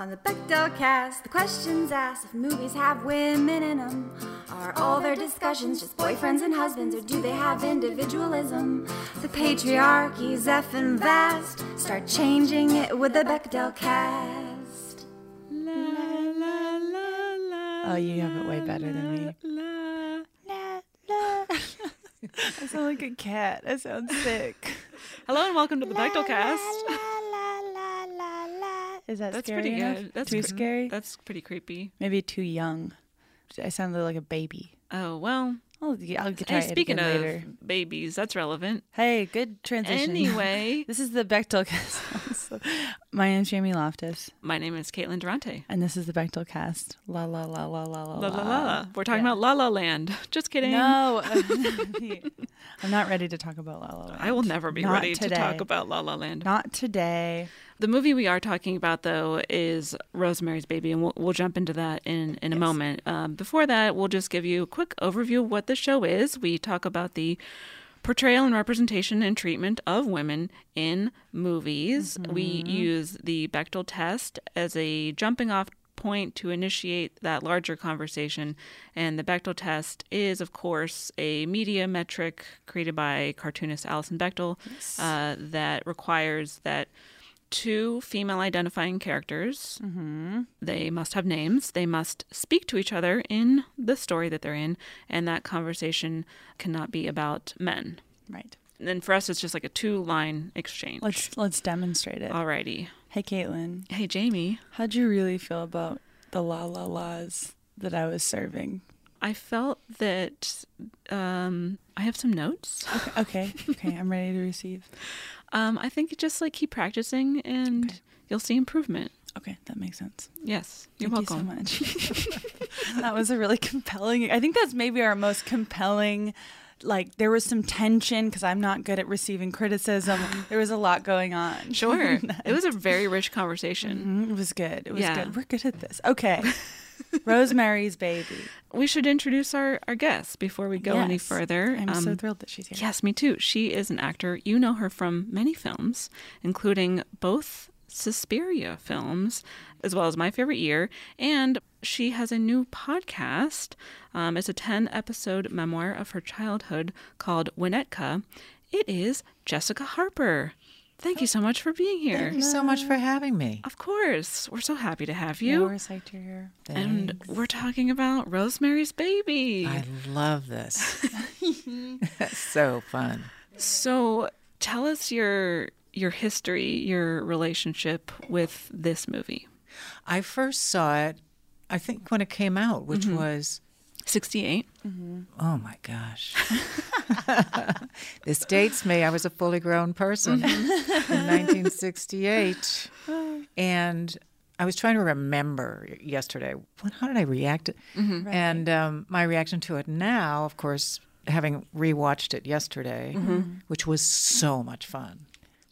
On the Bechdel cast, the questions asked if movies have women in them. Are all their discussions just boyfriends and husbands, or do they have individualism? The patriarchy's effing vast. Start changing it with the Bechdel cast. Oh, you have it way better than me. I sound like a cat. I sound sick. Hello and welcome to the Bechdel cast. Is that That's scary pretty enough? good. That's too cre- scary? That's pretty creepy. Maybe too young. I sounded like a baby. Oh well. I'll, I'll get Hey, speaking of later. babies, that's relevant. Hey, good transition. Anyway. this is the Bechdel cast. My name's Jamie Loftus, My name is Caitlin Durante. and this is the Bechdel cast. La la la la la la La la la. la. We're talking about La La Land. Just kidding. No, I'm not ready to talk about La La Land. I will never be Not ready to talk about La La Land. Not today. The movie we are talking about, though, is Rosemary's Baby, and we'll, we'll jump into that in, in a moment. Um, before that, we'll just give you a quick overview of what the show is. We talk about the portrayal and representation and treatment of women in movies. We use the Bechdel test as a jumping off point to initiate that larger conversation. And the Bechdel test is, of course, a media metric created by cartoonist Alison Bechdel uh, that requires that two female identifying characters. They must have names. They must speak to each other in the story that they're in and that conversation cannot be about men. Right. and then for us it's just like a two line exchange. Let's let's demonstrate it. alrighty. Hey, Caitlin, hey jamie. How'd you really feel about the la la la's that I was serving? i felt that um i have some notes. Okay, okay, I'm ready to receive. um i think just like keep practicing and you'll see improvement Okay, that makes sense. yes you're Thank welcome you so much. that was a really compelling. I think that's maybe our most compelling. Like there was some tension because I'm not good at receiving criticism. There was a lot going on. sure it was a very rich conversation Mhm, It was good. It was Yeah. good. We're good at this. Okay. Rosemary's Baby. we should introduce our, our guest before we go any further. I'm so Um, thrilled that she's here. Yes, me too. She is an actor. You know her from many films, including both Suspiria films, as well as My Favorite Year. And she has a new podcast. Um, it's a 10 episode memoir of her childhood called Winnetka. It is Jessica Harper. Thank you so much for being here. Thank you so much for having me. Of course. We're so happy to have you. we're psyched you're here. and we're talking about Rosemary's Baby. I love this. so fun. So tell us your your history, your relationship with this movie. I first saw it, I think, when it came out, which mm-hmm. was, 68. Mm-hmm. oh my gosh. this dates me. I was a fully grown person mm-hmm. in 1968. Uh. And I was trying to remember yesterday, when, how did I react? Mm-hmm. And um, my reaction to it now, of course, having rewatched it yesterday, which was so much fun.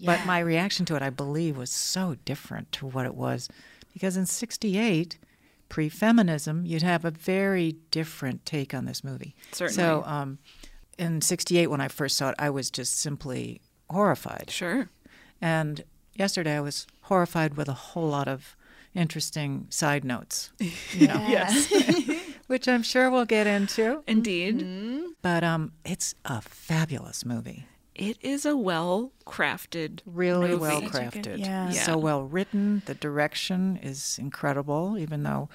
But my reaction to it, I believe, was so different to what it was. Because in 68, pre feminism, you'd have a very different take on this movie. Certainly. So um, in 68, when I first saw it, I was just simply horrified. Sure. And yesterday, I was horrified with a whole lot of interesting side notes, you know, Yes. which I'm sure we'll get into. Indeed. But um, it's a fabulous movie. It is a well crafted really movie. well Such a good- crafted. yeah. Yeah. So well written. The direction is incredible, even though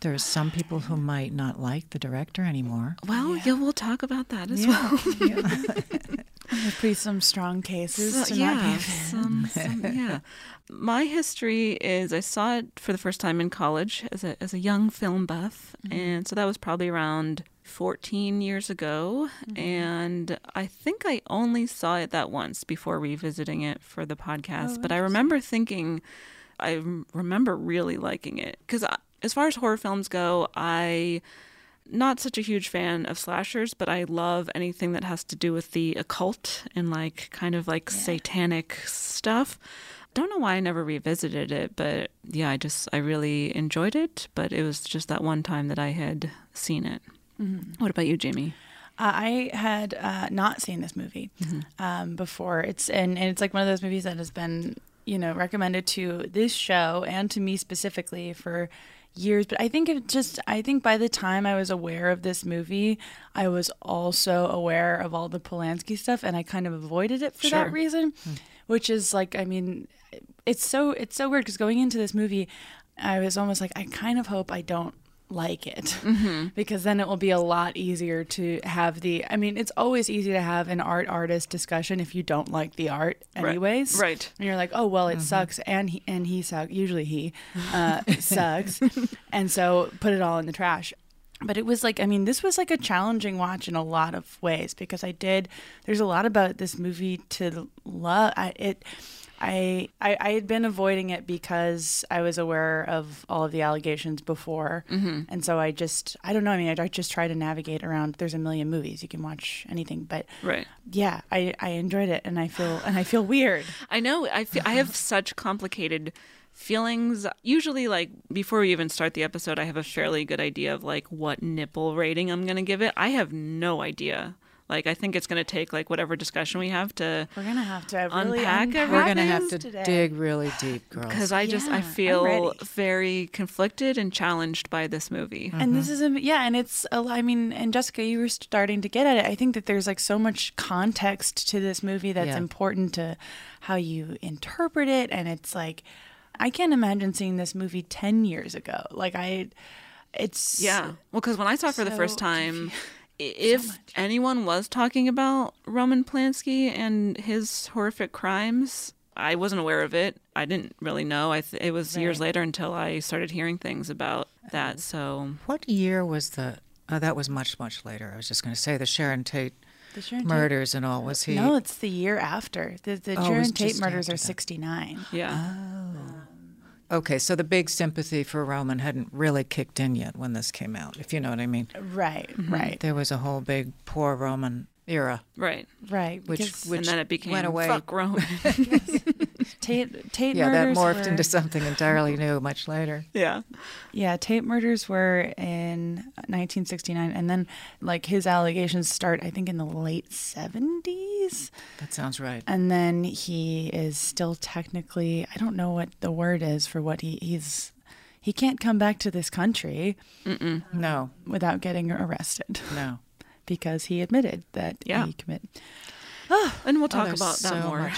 there's some people who might not like the director anymore. Well, yeah. we'll talk about that as well. There's pretty some strong cases So, to not be yeah, a some, some, yeah. My history is I saw it for the first time in college as a as a young film buff, mm-hmm. and so that was probably around 14 years ago. Mm-hmm. And I think I only saw it that once before revisiting it for the podcast. Oh, but I remember thinking, I remember really liking it because as far as horror films go, I not such a huge fan of slashers, but I love anything that has to do with the occult and like kind of like satanic stuff. Don't know why I never revisited it, but yeah, I just I really enjoyed it. But it was just that one time that I had seen it. What about you, Jamie? Uh, I had uh, not seen this movie um, before. It's and, and it's like one of those movies that has been you know recommended to this show and to me specifically for years. But I think it just I think by the time I was aware of this movie, I was also aware of all the Polanski stuff, and I kind of avoided it for Sure. that reason. Which is like I mean, it's so it's so weird because going into this movie, I was almost like I kind of hope I don't like it. Because then it will be a lot easier to have the I mean it's always easy to have an art artist discussion if you don't like the art anyways. Right. and you're like oh well it sucks and he and he sucks usually he uh, sucks. And so put it all in the trash. But it was like i mean this was like a challenging watch in a lot of ways because i did there's a lot about this movie to love I, it I, I I had been avoiding it because I was aware of all of the allegations before, mm-hmm. and so I just I don't know. I mean, I, I just try to navigate around. There's a million movies you can watch anything, but Right. yeah, I, I enjoyed it, and I feel and I feel weird. I know. I fe- I have such complicated feelings. Usually, like before we even start the episode, I have a fairly good idea of like what nipple rating I'm gonna give it. I have no idea. Like, I think it's gonna take like whatever discussion we have to We're gonna have to really Unpack unpack We're going to have to today. dig really deep, girls. because I just Yeah, I I'm feel very conflicted and challenged by this movie. And this mm-hmm. is, a, yeah, and it's, a, I mean, and Jessica, you were starting to get at it. I think that there's like so much context to this movie that's Yeah. important to how you interpret it. And it's like, I can't imagine seeing this movie 10 years ago. Like, I, it's, Yeah. Well, because when I saw it for the first so time, if anyone was talking about Roman Polanski and his horrific crimes, I wasn't aware of it. I didn't really know. I th- it was years later until I started hearing things about that. Uh-huh. So what year was the. Oh, that was much, much later. I was just going to say the Sharon Tate The Sharon Tate- murders and all. Was he? No, it's the year after. The, the Oh, Sharon Tate murders are 69. yeah, oh. Oh. Okay, so the big sympathy for Roman hadn't really kicked in yet when this came out, if you know what I mean. Right, mm-hmm. right, There was a whole big poor Roman era, right. right. which because which and then it became went away. fuck Roman. Tate, Tate Yeah, that morphed were- into something entirely new much later. yeah. Yeah, Tate murders were in 1969, and then like his allegations start, I think, in the late 70s, That sounds right. and then he is still technically, I don't know what the word is for what he he's. He can't come back to this country No, without getting arrested no. Because he admitted that Yeah. he committed. And we'll talk there's about that so more. much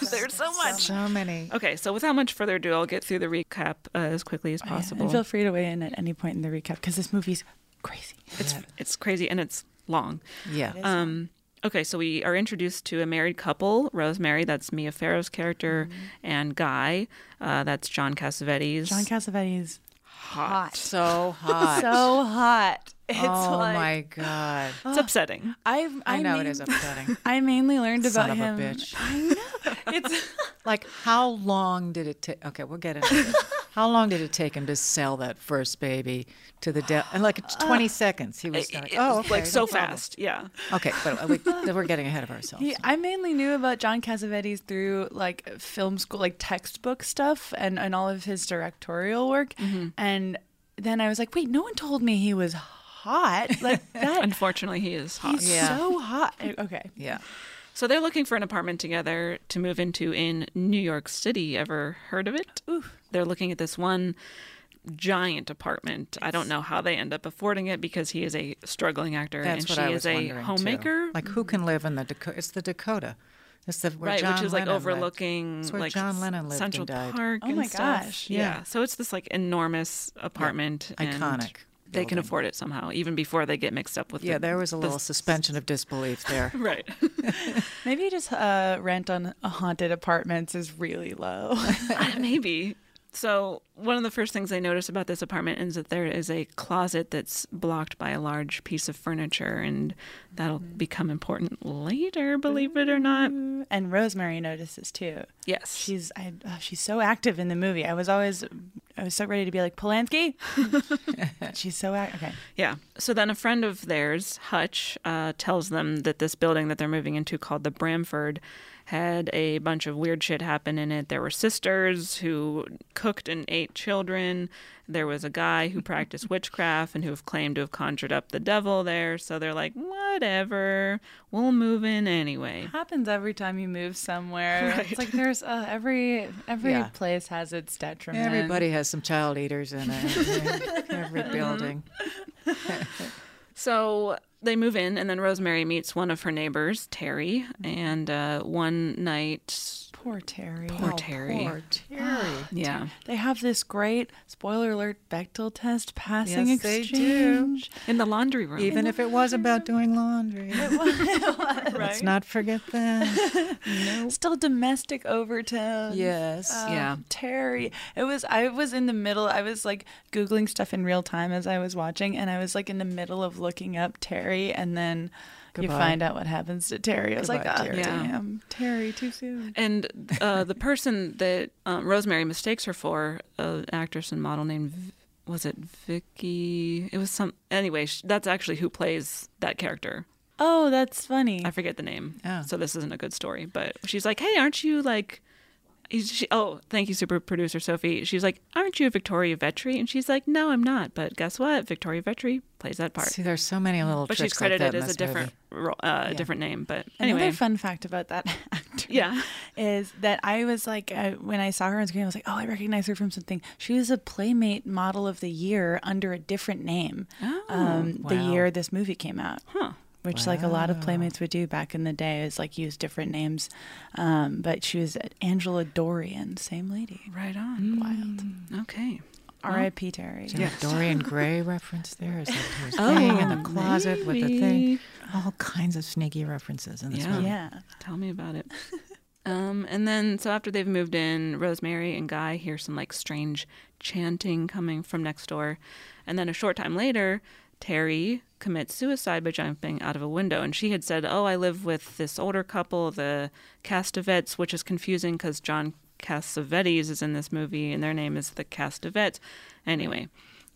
There's so much. So many. Okay, so without much further ado, I'll get through the recap uh, as quickly as Yeah, possible. And feel free to weigh in at any point in the recap because this movie's crazy. It's it's crazy and it's long. Yeah. Um, okay, so we are introduced to a married couple, Rosemary, that's Mia Farrow's character, and Guy, uh, that's John Cassavetes. John Cassavetes hot. So hot. So hot. It's oh like my god. it's upsetting. I've, I know it main- is upsetting. I mainly learned Son about of a him. bitch. I know. It's Like, how long did it take? Okay, we'll get into it. How long did it take him to sell that first baby to the devil? In like uh, 20 seconds, he was like, It "Oh, okay, like so no fast. Yeah. Okay, but uh, we, we're getting ahead of ourselves. He, I mainly knew about John Cassavetes through like film school, like textbook stuff, and and all of his directorial work. Mm-hmm. And then I was like, wait, no one told me he was hot like that. Unfortunately, he is hot. He's Yeah. so hot. Okay. yeah. So they're looking for an apartment together to move into in New York City. Ever heard of it? Ooh. They're looking at this one giant apartment. I don't know how they end up affording it because he is a struggling actor That's and what she I is was a wondering. too. homemaker. Like who can live in the Dakota? It's the Dakota. It's the where right, John which is like Lennon overlooking where like John Lennon lived Central and died. Park. Oh and my stuff. gosh. Yeah. Yeah. So it's this like enormous apartment. and Iconic They can afford it somehow, even before they get mixed up with. Yeah, the, there was a the little s- suspension of disbelief there. Right. Maybe just uh, rent on haunted apartments is really low. Maybe. So, one of the first things I notice about this apartment is that there is a closet that's blocked by a large piece of furniture, and that'll become important later, believe it or not. and Rosemary notices too. Yes. She's I, uh, she's so active in the movie. I was always I was so ready to be like Polanski. she's so act- okay. Yeah. So then a friend of theirs, Hutch, uh, tells them that this building that they're moving into called the Bramford had a bunch of weird shit happen in it. There were sisters who cooked and ate children. There was a guy who practiced witchcraft and who have claimed to have conjured up the devil there. So they're like, whatever, we'll move in anyway. It Happens every time you move somewhere. It's like there's uh, every every Yeah. place has its detriment. Everybody has some child eaters in it. Every building. So they move in, and then Rosemary meets one of her neighbors, Terry, and uh, one night. Poor Terry. Poor Terry. Poor Terry. Yeah. They have this great spoiler alert Bechdel test passing Yes, they do. exchange. In the laundry room. Even if it was about doing laundry. It was. Right. Let's not forget that. Still domestic overtones. Yes. Um, Yeah. Terry. It was I was in the middle. I was like googling stuff in real time as I was watching and I was like in the middle of looking up Terry and then you find out what happens to Terry. I was like, Goodbye, oh, Terry." Yeah. damn, Terry, too soon. And uh, the person that um, Rosemary mistakes her for, an actress and model named, was it Vicky? It was some. Anyway, sh- that's actually who plays that character. Oh, that's funny. I forget the name. Oh. So this isn't a good story. But she's like, hey, aren't you like. She, oh, thank you, super producer Sophie. She's like, "Aren't you Victoria Vetri?" And she's like, "No, I'm not." But guess what? Victoria Vetri plays that part. See, there's so many little but she's like credited that as a different, uh, different name. But anyway, Another fun fact about that actor. Yeah. Is that I was like, when I saw her on screen, I was like, oh, I recognize her from something. She was a Playmate Model of the Year under a different name um, the year this movie came out. Huh. Which, like a lot of Playmates would do back in the day, is like use different names. Um, but she was Angela Dorian, same lady. right on. Wild. Okay. R.I.P. Terry. Is there a Dorian Gray reference there? Is that her Oh, thing in the closet with the thing? All kinds of sneaky references in this Yeah. movie. Yeah. Tell me about it. um, and then, so after they've moved in, Rosemary and Guy hear some like strange chanting coming from next door. And then a short time later, Terry commits suicide by jumping out of a window. And she had said, Oh, I live with this older couple, the Castevets, which is confusing because John Cassavetes is in this movie and their name is the Castevets. Anyway,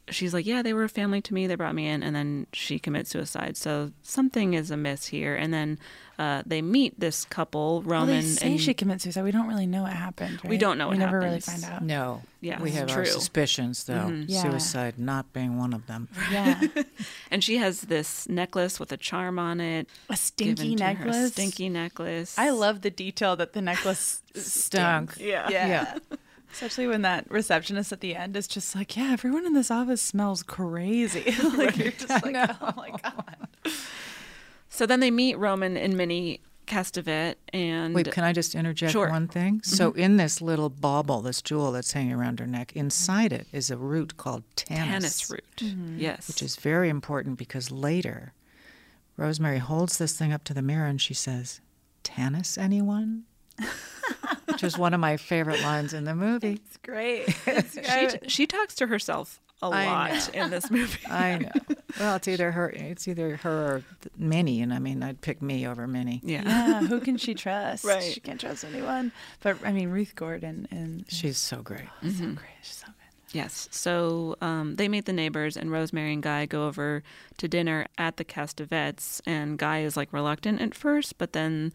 she's like, Yeah, they were a family to me. They brought me in. And then she commits suicide. So something is amiss here. And then uh, they meet this couple, Well, Roman they say and she commits suicide. We don't really know what happened. We don't know We what never happens. really find out. No. Yeah, we it's have our suspicions, though. Yeah. Suicide not being one of them. Yeah. and she has this necklace with a charm on it. a stinky given to her, a necklace. stinky necklace. I love the detail that the necklace Stunk. Yeah. Yeah. Yeah. Especially when that receptionist at the end is just like, yeah, everyone in this office smells crazy. like you're just like, oh my god. So then they meet Roman and Minnie Castevet, and Wait, can I just interject Sure. one thing? Mm-hmm. So, in this little bauble, this jewel that's hanging around her neck, inside it is a root called tannis, Tannis root. Mm-hmm. Yes. which is very important because later, Rosemary holds this thing up to the mirror and she says, "Tannis, anyone?" which is one of my favorite lines in the movie. It's great. It's she, she talks to herself a I lot in this movie. I know. Well, it's either her. It's either her or Minnie, and I mean, I'd pick me over Minnie. yeah. yeah, who can she trust? Right. She can't trust anyone. But I mean, Ruth Gordon and She's so great. so great. She's so good. Yes. So um, they meet the neighbors, and Rosemary and Guy go over to dinner at the Castevets. And Guy is like reluctant at first, but then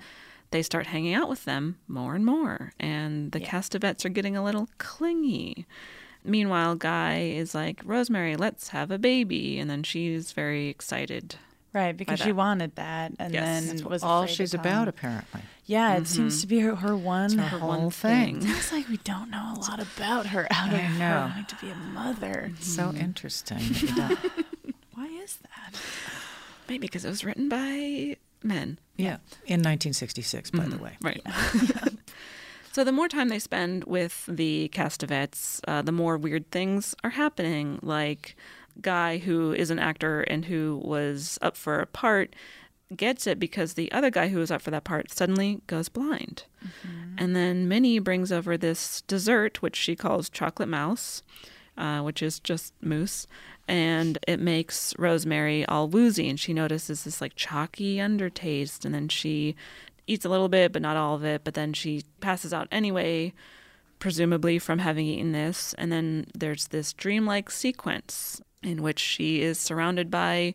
they start hanging out with them more and more. And the Castevets are getting a little clingy. Meanwhile, Guy is like, Rosemary, let's have a baby. And then she's very excited. Right, because she wanted that, and Yes. then That's was All afraid to she's about, apparently. Yeah, it mm-hmm. seems to be her, her one. her whole thing. It's like we don't know a lot about her out of I know. her wanting to be a mother. So mm-hmm. interesting. that Why is that? Maybe because it was written by men. yeah. In 1966, by the way. Right. so the more time they spend with the Castevets, uh, the more weird things are happening. Like Guy, who is an actor and who was up for a part, gets it because the other guy who was up for that part suddenly goes blind. And then Minnie brings over this dessert, which she calls chocolate mouse, uh, which is just mousse. And it makes Rosemary all woozy, and she notices this like chalky undertaste. And then she eats a little bit, but not all of it. But then she passes out anyway, presumably from having eaten this. And then there's this dreamlike sequence in which she is surrounded by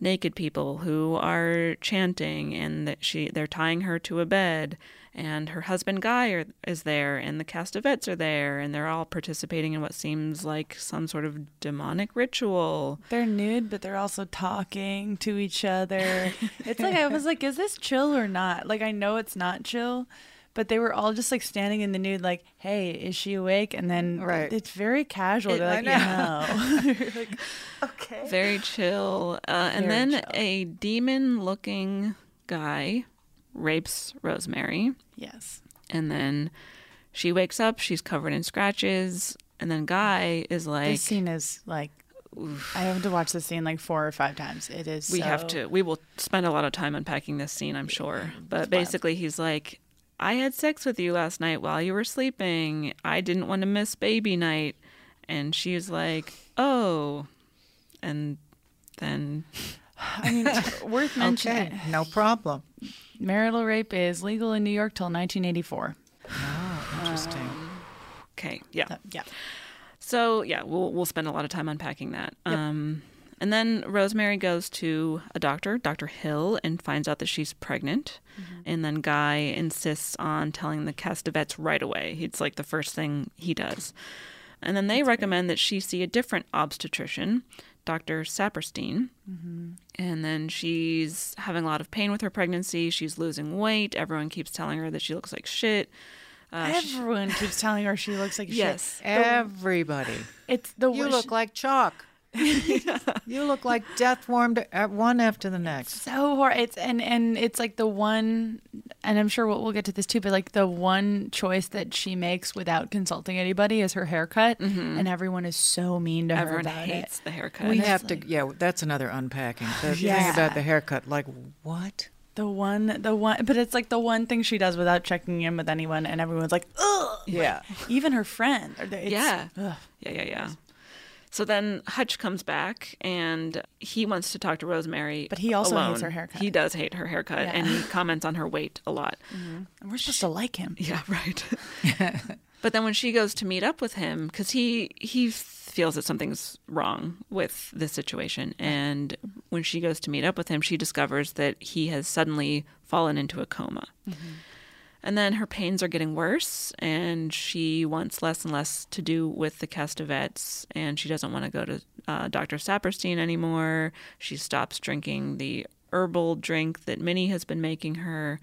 naked people who are chanting and that she they're tying her to a bed and her husband guy are, is there and the Castevets are there and they're all participating in what seems like some sort of demonic ritual They're nude, but they're also talking to each other. It's like I was like, is this chill or not? Like I know it's not chill, but they were all just like standing in the nude, like, "Hey, is she awake?" And then Right. it's very casual. It- They're like, "Yeah, no." You're like, okay. very chill uh, and Very then chill. a demon looking guy rapes rosemary Yes. and then she wakes up she's covered in scratches and then guy is like This scene is like, I have to watch this scene like four or five times. It is. we have to we will spend a lot of time unpacking this scene i'm sure but basically he's like i had sex with you last night while you were sleeping i didn't want to miss baby night and she was like oh and then I mean, worth mentioning. Okay, no problem. Marital rape is legal in New York till 1984. Oh, interesting. okay yeah Uh, yeah. So yeah, we'll we'll spend a lot of time unpacking that. Um, and then Rosemary goes to a doctor, Dr. Hill, and finds out that she's pregnant. And then Guy insists on telling the Castevets right away. It's like the first thing he does. And then they recommend that she see a different obstetrician, Dr. Saperstein. And then she's having a lot of pain with her pregnancy. She's losing weight. Everyone keeps telling her that she looks like shit. Uh, she- Everyone keeps telling her she looks like Yes. shit. Everybody. It's the You worst- look like chalk. you look like death warmed at one after the next. so hard. It's and and it's like the one, and I'm sure we'll, we'll get to this too. But like the one choice that she makes without consulting anybody is her haircut, mm-hmm. and everyone is so mean to her everyone about hates it. the haircut. We it's have to, yeah, that's another unpacking. The thing Yeah. about the haircut, like, what? The one, the one, but it's like the one thing she does without checking in with anyone, and everyone's like, ugh. Yeah. Even her friend. it's- yeah. ugh. Yeah, yeah, yeah. So then Hutch comes back and he wants to talk to Rosemary. But he also hates her haircut. He does hate her haircut Yeah. and he comments on her weight a lot. Mm-hmm. And we're supposed to like him. Yeah, right. but then when she goes to meet up with him, because he he feels that something's wrong with this situation, and when she goes to meet up with him, she discovers that he has suddenly fallen into a coma. Mm-hmm. And then her pains are getting worse, and she wants less and less to do with the Castevets, and she doesn't want to go to uh, Dr. Saperstein anymore. She stops drinking the herbal drink that Minnie has been making her.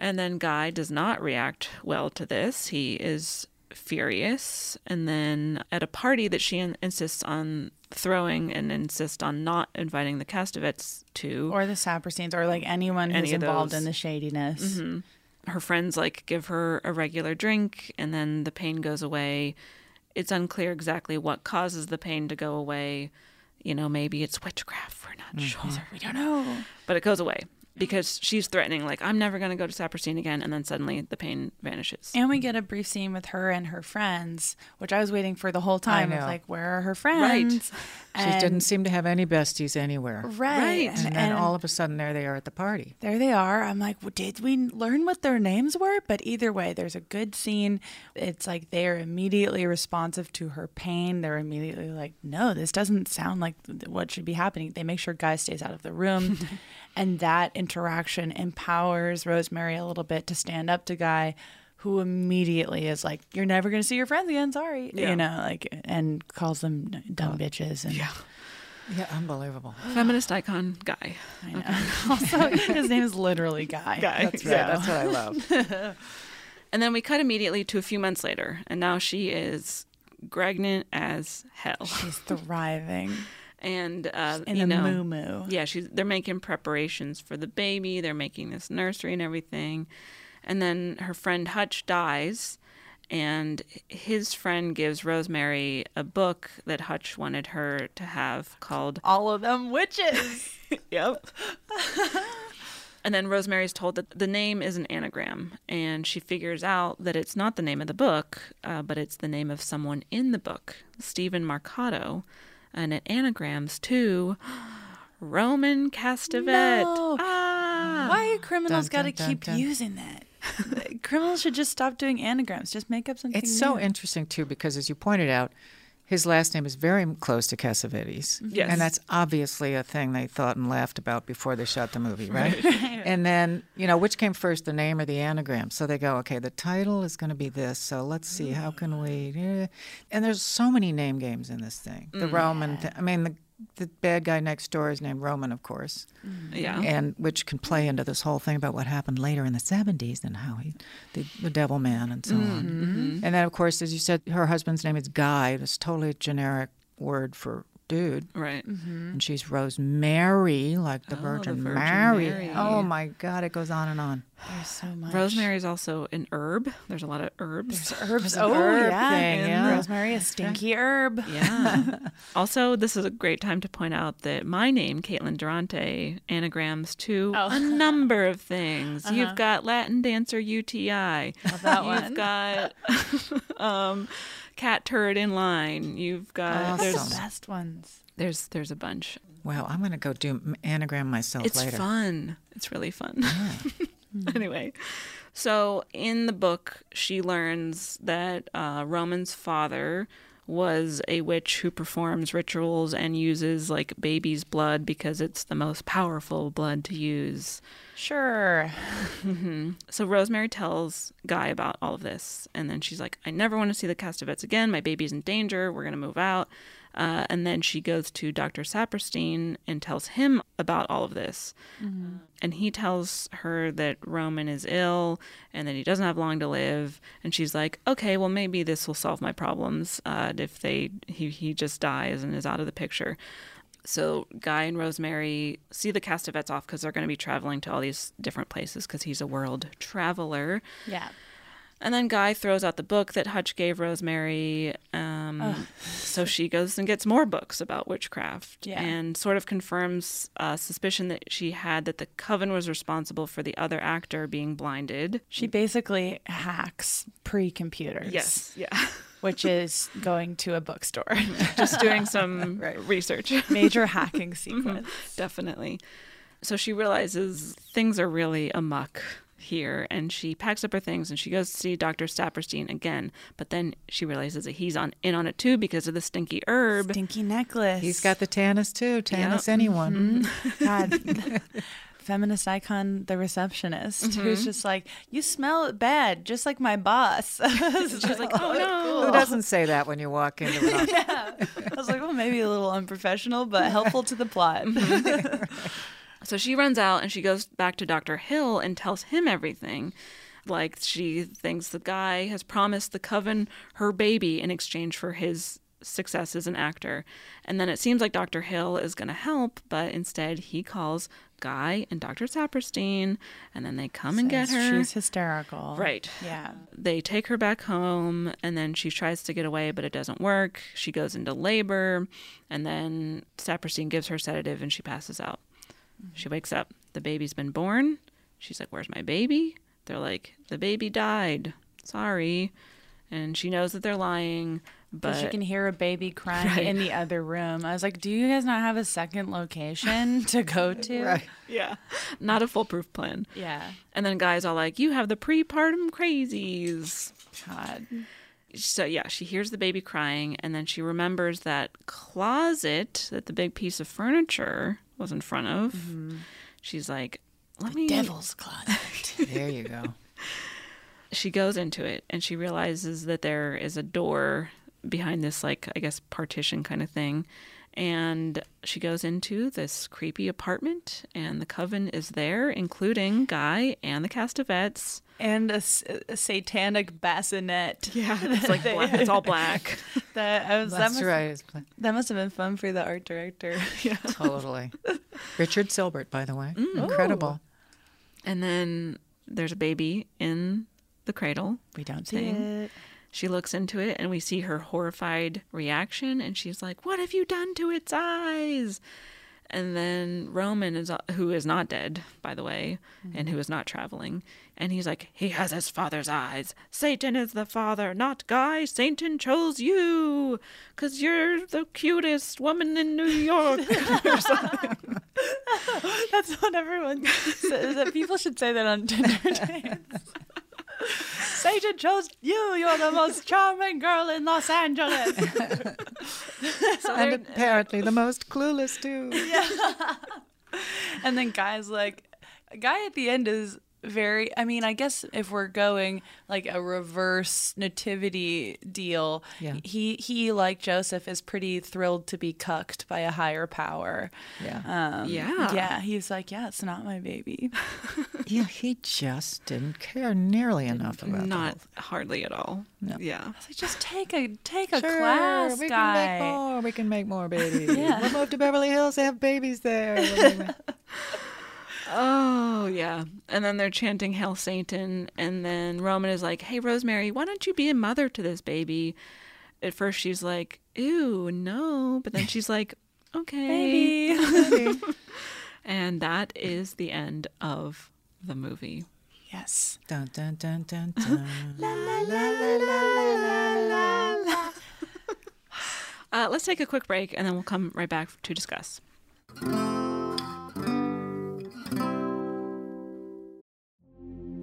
And then Guy does not react well to this. He is furious. And then at a party that she in- insists on throwing and insists on not inviting the Castevets to, Or the Sapersteins, or like anyone who's Any involved in the shadiness. Her friends like give her a regular drink and then the pain goes away. It's unclear exactly what causes the pain to go away. You know, maybe it's witchcraft. We're not mm-hmm. sure. We don't know. But it goes away. Because she's threatening, like, I'm never going to go to Saperstein again. And then suddenly the pain vanishes. And we get a brief scene with her and her friends, which I was waiting for the whole time. Of know. like, where are her friends? She And- didn't seem to have any besties anywhere. Right. Right. And then all of a sudden, there they are at the party. there they are. I'm like, well, did we learn what their names were? But either way, there's a good scene. It's like they are immediately responsive to her pain. They're immediately like, no, this doesn't sound like what should be happening. They make sure Guy stays out of the room. and that interaction empowers Rosemary a little bit to stand up to Guy. Who immediately is like, "You're never gonna see your friends again. Sorry," Yeah. you know, like, and calls them dumb bitches. And yeah, Yeah, unbelievable. Feminist icon guy. I know. also, his name is literally Guy. Guy. That's right. That's what I love. And then we cut immediately to a few months later, and now she is pregnant as hell. She's thriving And uh, in you know, moo moo. yeah, she's they're making preparations for the baby. They're making this nursery and everything. And then her friend Hutch dies, and his friend gives Rosemary a book that Hutch wanted her to have called All of them witches. Yep. and then Rosemary's told that the name is an anagram, and she figures out that it's not the name of the book, uh, but it's the name of someone in the book, Stephen Marcato, and it anagrams to Roman Castevet. No. Ah. Why are criminals got to keep dun, dun. using that? criminals should just stop doing anagrams. Just make up something. It's so interesting too because, as you pointed out, his last name is very close to Cassavetes, Yes. and that's obviously a thing they thought and laughed about before they shot the movie, right? and then you know which came first, the name or the anagram? So they go, okay, the title is going to be this, so let's see, how can we? eh. And there's so many name games in this thing. The Roman, th- I mean, the the bad guy next door is named Roman, of course, mm-hmm. Yeah. and which can play into this whole thing about what happened later in the 70s and how he, the, the devil man and so on. Mm-hmm. And then, of course, as you said, her husband's name is Guy. It's totally a generic word for dude. Right. And she's Rosemary, like the Oh, the Virgin, Virgin Mary. Mary. Oh my God, it goes on and on. There's so much. Rosemary is also an herb. There's a lot of herbs. herbs. an Oh herb yeah. thing, And yeah. Rosemary, a stinky herb. Yeah. also, this is a great time to point out that my name, Caitlin Durante, anagrams to Oh. a number of things. You've got Latin dancer UTI. that You've one. got um, cat turd in line. You've got Awesome. there's The best ones. there's there's a bunch. Wow, I'm going to go do m- anagram myself It's later. fun. It's really fun. anyway, so in the book, she learns that uh, Roman's father was a witch who performs rituals and uses like baby's blood because it's the most powerful blood to use. Sure. So Rosemary tells Guy about all of this, and then she's like, "I never want to see the Castevets again. My baby's in danger. We're gonna move out." Uh, and then she goes to Dr. Saperstein and tells him about all of this. And he tells her that Roman is ill and that he doesn't have long to live. And she's like, "Okay, well maybe this will solve my problems uh, if they he he just dies and is out of the picture." So Guy and Rosemary see the Castevets off because they're going to be traveling to all these different places because he's a world traveler. Yeah. And then Guy throws out the book that Hutch gave Rosemary. Um, so she goes and gets more books about witchcraft Yeah. and sort of confirms a suspicion that she had that the coven was responsible for the other actor being blinded. She basically hacks pre-computers. Yes. Yeah. Which is going to a bookstore. Just doing some research. Major hacking mm-hmm. sequence. Definitely. So she realizes things are really amuck here and she packs up her things and she goes to see Dr. Saperstein again. But then she realizes that he's on in on it too because of the stinky herb. Stinky necklace. He's got the Tannis too. Tannis Yeah. anyone. Mm-hmm. God. Feminist icon, the receptionist, who's mm-hmm. just like, "You smell bad, just like my boss." She's like, oh no. Who doesn't say that when you walk into an office? I was like, "Well, maybe a little unprofessional, but helpful to the plot." Mm-hmm. So she runs out and she goes back to Dr. Hill and tells him everything. Like she thinks the guy has promised the coven her baby in exchange for his success as an actor. And then it seems like Dr. Hill is going to help, but instead he calls Guy and Dr. Saperstein and then they come and get her. She's hysterical. Right. Yeah. They take her back home and then she tries to get away, but it doesn't work. She goes into labor and then Saperstein gives her sedative and she passes out. She mm-hmm. wakes up the baby's been born. She's like, Where's my baby? They're like, The baby died. Sorry. And she knows that they're lying, but But she can hear a baby crying Right. in the other room. I was like, "Do you guys not have a second location to go to?" Right. yeah, not a foolproof plan. Yeah. And then guys all like, You have the prepartum crazies. God. so yeah, she hears the baby crying, and then she remembers that closet that the big piece of furniture was in front of. Mm-hmm. She's like, "Let me." Devil's closet. There you go. She goes into it, and she realizes that there is a door behind this, like I guess, partition kind of thing. And she goes into this creepy apartment, and the coven is there, including Guy and the Castevets. and a satanic bassinet. Yeah, it's like black, it's all black. That I was. that That's must, right. It's That must have been fun for the art director. yeah. Totally. Richard Sylbert, by the way. Mm. Incredible. And then there's a baby in the cradle. We don't see Thing. it. She looks into it and we see her horrified reaction and she's like, "What have you done to its eyes?" And then Roman is who is not dead, by the way, mm-hmm. and who is not traveling, and he's like, "He has his father's eyes. Satan is the father, not Guy. Satan chose you cuz you're the cutest woman in New York." That's what everyone says. That people should say that on Tinder dates. Satan chose you. You're the most charming girl in Los Angeles. And apparently the most clueless, too. and then guys like, guy at the end is very. I mean, I guess if we're going like a reverse nativity deal, Yeah. he he like Joseph is pretty thrilled to be cucked by a higher power. Yeah. Um, Yeah. yeah. He's like, yeah, it's not my baby. Yeah, he just didn't care nearly enough about the not whole hardly at all. No. Yeah. Like, just take a take a Sure, class, we guy. can make more. We can make more babies. Yeah. We'll move to Beverly Hills. They have babies there. Oh, yeah. And then they're chanting Hail Satan. And then Roman is like, Hey, Rosemary, why don't you be a mother to this baby? At first, she's like, Ew, no. But then she's like, Okay. Maybe. And that is the end of the movie. yes. dun, dun, dun, dun, dun. La la la la la la Uh, let's take a quick break and then we'll come right back to discuss.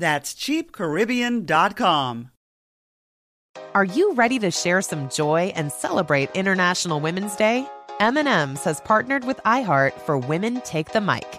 That's cheapcaribbean.com. Are you ready to share some joy and celebrate International Women's Day? M&M's has partnered with iHeart for Women Take the Mic,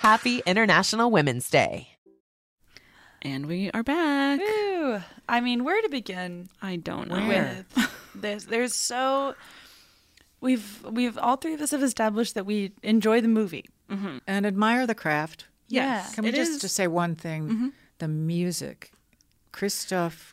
Happy International Women's Day. And we are back. Ooh, I mean, where to begin I don't know. Where? with there's there's so we've we've all three of us have established that we enjoy the movie. Mm-hmm. and admire the craft. Yes, Can we it just, is- just say one thing? Mm-hmm. The music. Christoph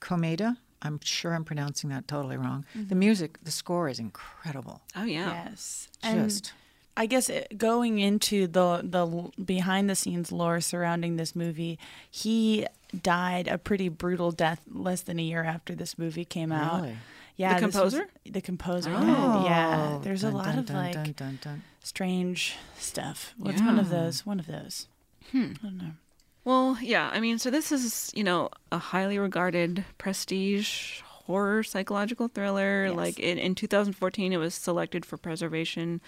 Komeda, I'm sure I'm pronouncing that totally wrong. Mm-hmm. The music, the score is incredible. Oh yeah. Yes, and Just I guess it, going into the the behind the scenes lore surrounding this movie, he died a pretty brutal death less than a year after this movie came out. Really? Yeah, The this was- composer? the composer. Oh. yeah, there's a lot dun, of dun, like dun, dun, dun. strange stuff. What's one of those? One of those. Hmm. I don't know. Well, yeah. I mean, so this is you know a highly regarded prestige horror psychological thriller. Yes. Like in, in 2014, it was selected for preservation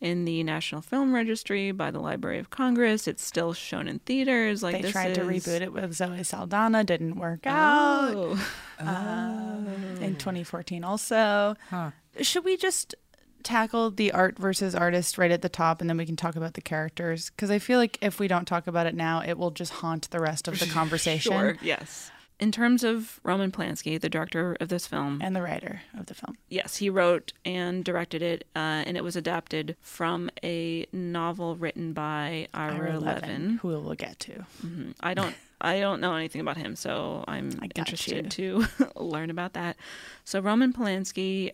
in the National Film Registry by the Library of Congress. It's still shown in theaters. Like they this tried to reboot it with Zoe Saldana, didn't work out. Oh. Um, in 2014 also. Huh. Should we just tackle the art versus artist right at the top and then we can talk about the characters? Because I feel like if we don't talk about it now, it will just haunt the rest of the conversation. Sure. Yes. In terms of Roman Polanski, the director of this film, And the writer of the film. Yes, he wrote and directed it, uh, and it was adapted from a novel written by Ira, Ira Levin. Levin, who we'll get to. Mhm. I don't, I don't know anything about him, so I'm interested to learn about that. So Roman Polanski,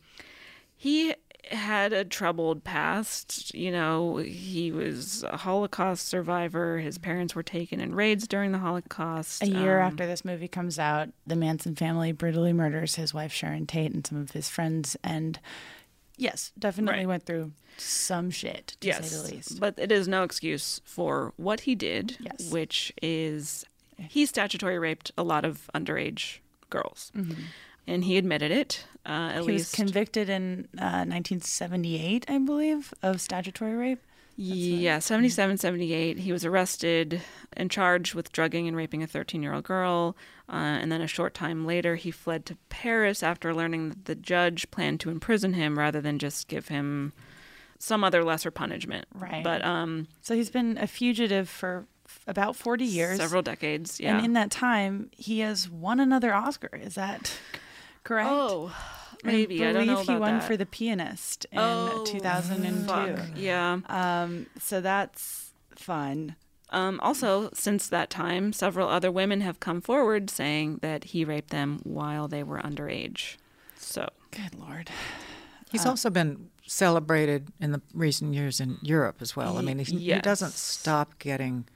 he had a troubled past. You know, he was a Holocaust survivor. His parents were taken in raids during the Holocaust. A year Um, after this movie comes out, the Manson family brutally murders his wife Sharon Tate and some of his friends. And yes, definitely Right. went through some shit, to yes, say the least. But it is no excuse for what he did, Yes. which is he statutory raped a lot of underage girls. And he admitted it, uh, at he least. was convicted in uh, 1978, I believe, of statutory rape. yeah, 77, 78. He was arrested and charged with drugging and raping a 13 year old girl. Uh, and then a short time later, he fled to Paris after learning that the judge planned to imprison him rather than just give him some other lesser punishment. Right. But um, So he's been a fugitive for f- about 40 years. several decades. Yeah. And in that time, he has won another Oscar. Is that correct? Oh, maybe. I I, believe don't know he won that. for The Pianist in Oh, 2002. fuck. Yeah. Um, so that's fun. Um, also, since that time, several other women have come forward saying that he raped them while they were underage. So, Good lord. He's also been celebrated in the recent years in Europe as well. I mean, he, he doesn't stop getting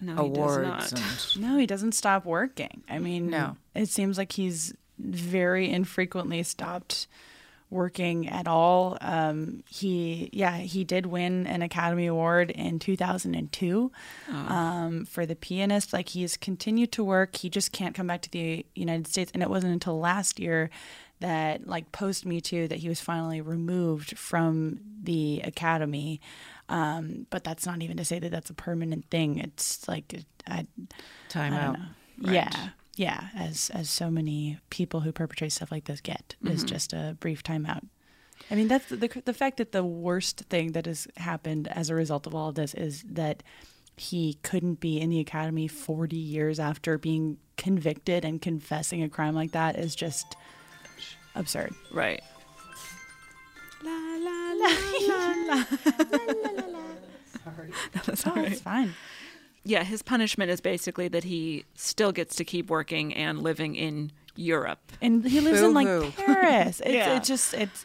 no, awards. he does not. And, No, he doesn't stop working. I mean, No. it seems like he's very infrequently stopped working at all. Um, he, yeah, he did win an Academy Award in 2002 um, for The Pianist. Like he's continued to work. He just can't come back to the United States. And it wasn't until last year that, like post Me Too, that he was finally removed from the Academy. Um, but that's not even to say that that's a permanent thing. It's like I, time I out. know. Yeah, yeah. As as so many people who perpetrate stuff like this get is mm-hmm. just a brief timeout. I mean, that's the the fact that the worst thing that has happened as a result of all of this is that he couldn't be in the academy 40 years after being convicted and confessing a crime like that is just absurd. Right. That's all Oh, right. it's fine. Yeah, his punishment is basically that he still gets to keep working and living in Europe. and he lives in like Paris. It's Yeah. it's just it's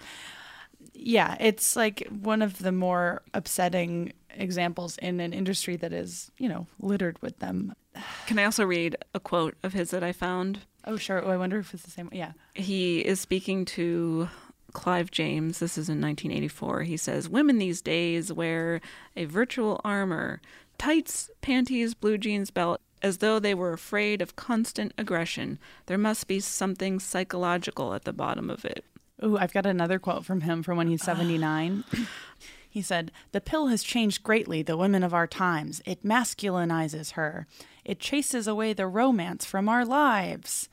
yeah, it's like one of the more upsetting examples in an industry that is, you know, littered with them. Can I also read a quote of his that I found? Oh, sure. Oh, I wonder if it's the same. Yeah. He is speaking to Clive James. This is in 1984. He says, Women these days wear a virtual armor, tights, panties, blue jeans belt, as though they were afraid of constant aggression. There must be something psychological at the bottom of it. Ooh, I've got another quote from him from when he's 79. he said, The pill has changed greatly the women of our times. It masculinizes her, it chases away the romance from our lives.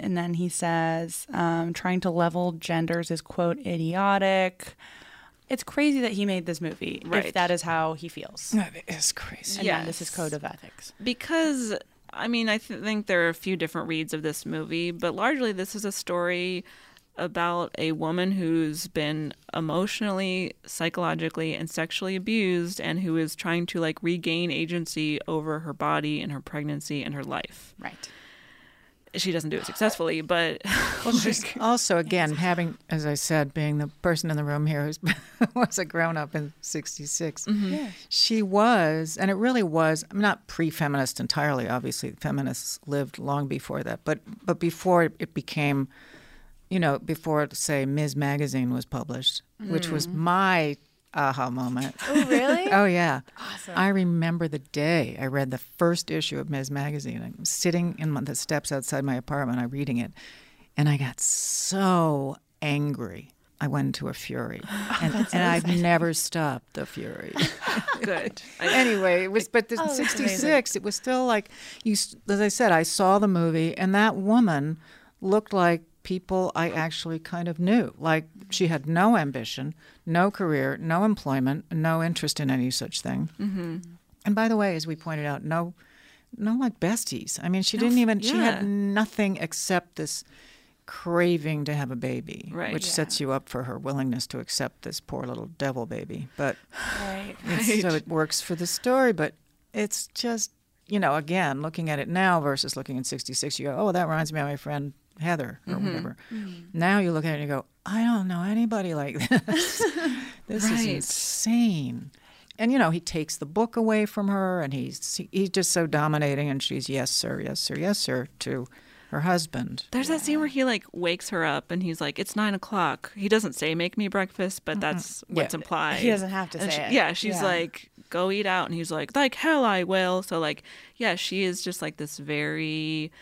And then he says, um, trying to level genders is, quote, idiotic. It's crazy that he made this movie Right. if that is how he feels. That is crazy. And yeah, this is code of ethics. because I mean, I th- think there are a few different reads of this movie, but largely this is a story about a woman who's been emotionally, psychologically, and sexually abused and who is trying to like regain agency over her body and her pregnancy and her life. Right. She doesn't do it successfully, but Well, she's also, again, having, as I said, being the person in the room here who was a grown up in 66, mm-hmm. she was, and it really was, I'm not pre feminist entirely, obviously, feminists lived long before that, but, but before it became, you know, before, say, Ms. Magazine was published, which was mm. my aha moment. Oh, really? Oh yeah, Awesome. I remember the day I read the first issue of Ms. Magazine. I'm sitting in the steps outside my apartment. I'm reading it, and I got so angry. I went into a fury, and, and I've never stopped the fury. good. anyway, it was but the Oh, '66. It was still like you. As I said, I saw the movie, and that woman looked like people I actually kind of knew. Like she had no ambition, no career, no employment, no interest in any such thing. Mm-hmm. And by the way, as we pointed out, no, no like besties. I mean, she didn't even. She had nothing except this craving to have a baby, Right. which sets you up for her willingness to accept this poor little devil baby. But Right. it's- so it works for the story, but it's just you know again looking at it now versus looking at 66 you go oh that reminds me of my friend heather or mm-hmm. whatever mm-hmm. now you look at it and you go i don't know anybody like this this is insane and you know he takes the book away from her and he's he's just so dominating and she's yes sir yes sir yes sir to her husband There's that scene where he like wakes her up and he's like, "It's nine o'clock." He doesn't say "make me breakfast," but that's what's Yeah. implied. He doesn't have to And say she- it. Yeah, she's Yeah. like, "Go eat out," and he's like, "Like hell, I will." So like, yeah, she is just like this very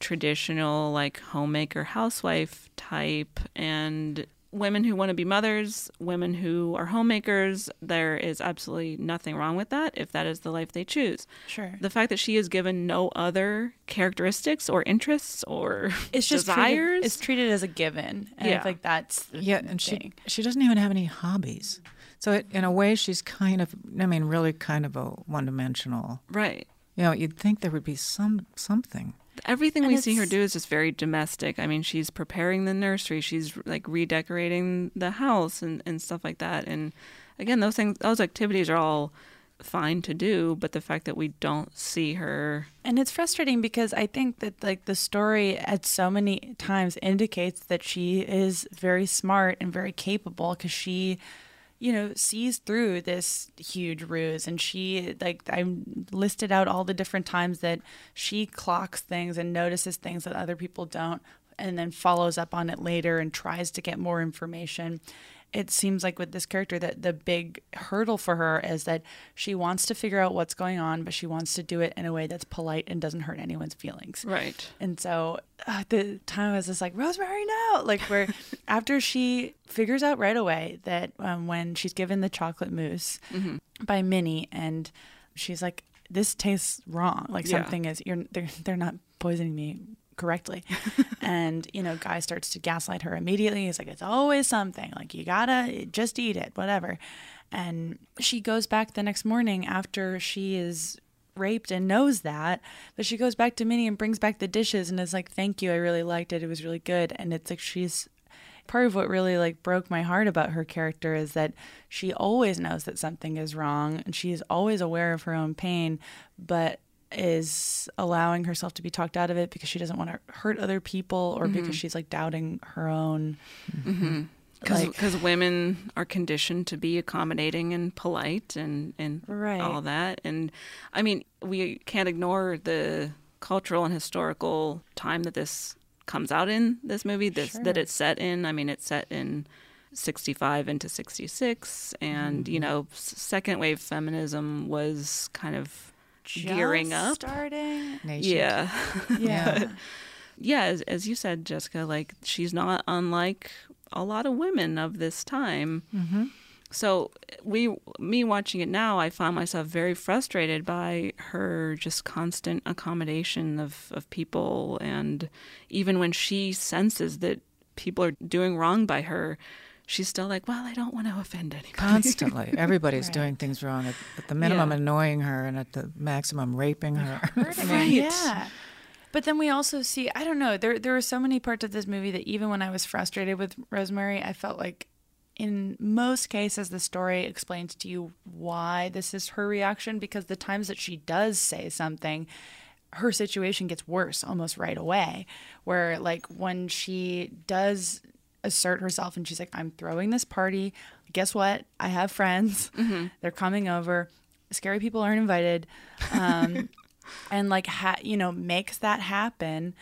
traditional like homemaker housewife type and women who want to be mothers women who are homemakers there is absolutely nothing wrong with that if that is the life they choose Sure. the fact that she is given no other characteristics or interests or It's just desires Treated, it's treated as a given. And Yeah. I think that's the Yeah, and she she doesn't even have any hobbies. So it, in a way, she's kind of I mean, really kind of a one dimensional. right You know, you'd think there would be some something. Everything And we see her do is just very domestic. I mean she's preparing the nursery. She's like redecorating the house and, and stuff like that. And again those things those activities are all fine to do but the fact that we don't see her And it's frustrating because I think that like the story at so many times indicates that she is very smart and very capable because she you know sees through this huge ruse. And she like I listed out all the different times that she clocks things and notices things that other people don't and then follows up on it later and tries to get more information it seems like with this character that the big hurdle for her is that she wants to figure out what's going on, but she wants to do it in a way that's polite and doesn't hurt anyone's feelings. right And so uh, the time I was just like, Rosemary, no! Like, where after she figures out right away that um, when she's given the chocolate mousse by Minnie, and she's like, this tastes wrong. Like, Yeah. something is, you're, they're, they're not poisoning me correctly. and, you know, Guy starts to gaslight her immediately. He's like, it's always something. Like, you gotta just eat it, whatever. And she goes back the next morning after she is raped and knows that but she goes back to minnie and brings back the dishes and is like thank you i really liked it it was really good and it's like she's part of what really like broke my heart about her character is that she always knows that something is wrong and she is always aware of her own pain but is allowing herself to be talked out of it because she doesn't want to hurt other people or mm-hmm. because she's like doubting her own because like women are conditioned to be accommodating and polite and and Right. all that. And i mean we can't ignore the cultural and historical time that this comes out in this movie this that it's set in. I mean it's set in 65 into 66 and you mm-hmm. know second wave feminism was kind of gearing up. starting. Nation. Yeah. Yeah. yeah, as, as you said, Jessica, like she's not unlike a lot of women of this time. Mm-hmm. So we, me watching it now, I found myself very frustrated by her just constant accommodation of of people, and even when she senses that people are doing wrong by her, she's still like, "Well, I don't want to offend anybody." Constantly. Everybody's doing things wrong. At, at the minimum, Yeah. annoying her, and at the maximum, raping her. Right. Yeah. But then we also see, I don't know, there there are so many parts of this movie that even when I was frustrated with Rosemary, I felt like in most cases the story explains to you why this is her reaction because the times that she does say something her situation gets worse almost right away where like when she does assert herself and she's like i'm throwing this party. Guess what? I have friends. They're coming over. Scary people aren't invited. Um, and like ha- you know makes that happen.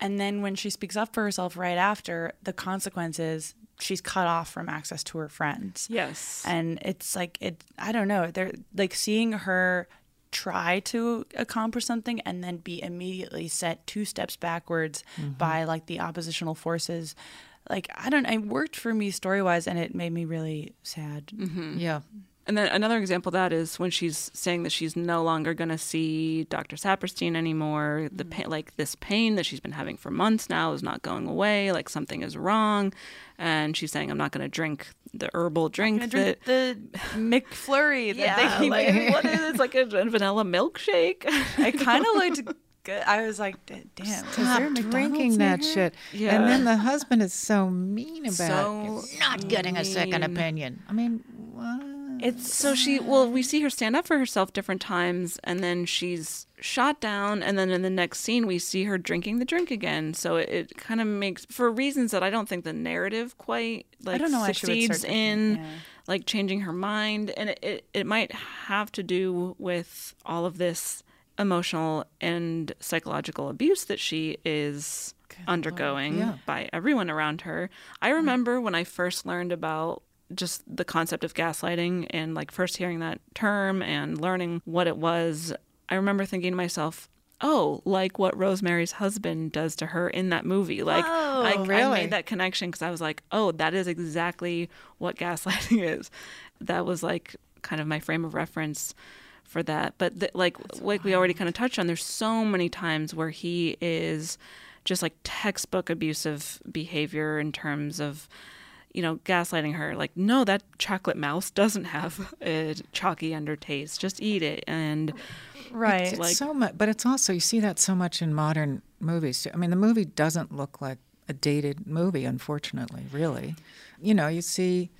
And then when she speaks up for herself right after the consequences she's cut off from access to her friends. Yes. and it's like it i don't know. They're like seeing her try to accomplish something and then be immediately set two steps backwards by like the oppositional forces like i don't it worked for me story wise and it made me really sad mm-hmm. yeah. And then another example of that is when she's saying that she's no longer going to see Dr. Saperstein anymore. The mm-hmm. pain, like this pain that she's been having for months now is not going away. Like something is wrong, and she's saying, "I'm not going to drink the herbal drink I that." drink the McFlurry that they yeah, keep like, what is it? It's like a vanilla milkshake. I kind of looked good. I was like, "D- damn, is there Stop a drinking McDonald's that near shit. Yeah. And then the husband is so mean about So it. You're not getting a second opinion. I mean, what? It's so she well, we see her stand up for herself different times, and then she's shot down, and then in the next scene we see her drinking the drink again. So it, it kind of makes for reasons that I don't think the narrative quite like I don't know she would succeeds drinking, in yeah. like changing her mind, and it, it it might have to do with all of this emotional and psychological abuse that she is undergoing Yeah. by everyone around her. I remember when I first learned about just the concept of gaslighting and like first hearing that term and learning what it was, I remember thinking to myself, oh, like what Rosemary's husband does to her in that movie. Like, oh, I, I really? made that connection because I was like, oh, that is exactly what gaslighting is. That was like kind of my frame of reference for that. But th- like, like we already kind of touched on, there's so many times where he is just like textbook abusive behavior in terms of you know, gaslighting her, like, no, that chocolate mouse doesn't have a chalky undertaste. Just eat it. And right. It's like- so much, but it's also you see that so much in modern movies. too. I mean, the movie doesn't look like a dated movie, unfortunately. Really, you know, you see,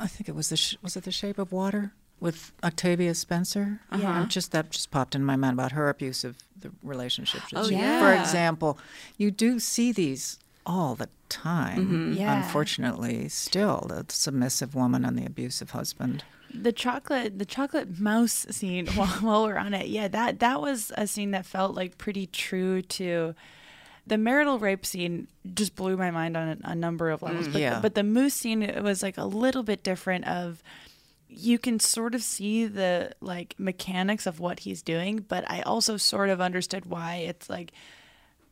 I think it was the sh- was it the Shape of Water with Octavia Spencer. Uh-huh. Yeah, just that just popped in my mind about her abuse of the relationships. Oh, yeah. For example, you do see these all the time. Mm-hmm. Yeah. Unfortunately, still the submissive woman and the abusive husband. the chocolate the chocolate mouse scene while, while we're on it yeah that that was a scene that felt like pretty true to the marital rape scene just blew my mind on a, a number of levels mm-hmm. but, yeah. but the mousse scene it was like a little bit different of you can sort of see the like mechanics of what he's doing but i also sort of understood why it's like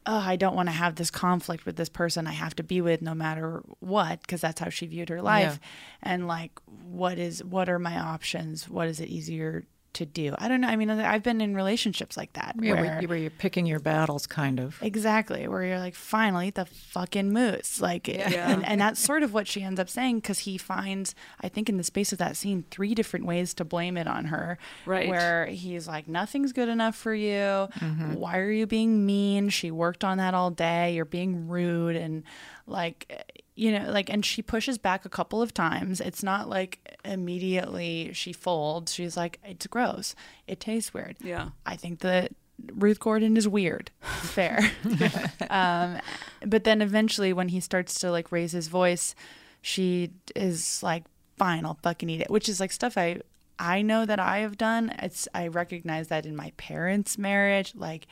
oh, I don't want to have this conflict with this person I have to be with no matter what, because that's how she viewed her life. And like, what is, what are my options? What is it easier to do? I don't know. I mean, I've been in relationships like that. Yeah, where, where, you're picking your battles, kind of. Exactly, where you're like, finally, the fucking mousse. Like, and, and that's sort of what she ends up saying because he finds, I think, in the space of that scene, three different ways to blame it on her. Right. Where he's like, nothing's good enough for you. Mm-hmm. Why are you being mean? She worked on that all day. You're being rude. And like, you know, like, and she pushes back a couple of times. It's not like immediately she folds. She's like, it's gross. It tastes weird. Yeah. I think that Ruth Gordon is weird. Fair. um, but then eventually, when he starts to like raise his voice, she is like, "Fine, I'll fucking eat it," which is like stuff I I know that I have done. It's I recognize that in my parents' marriage, like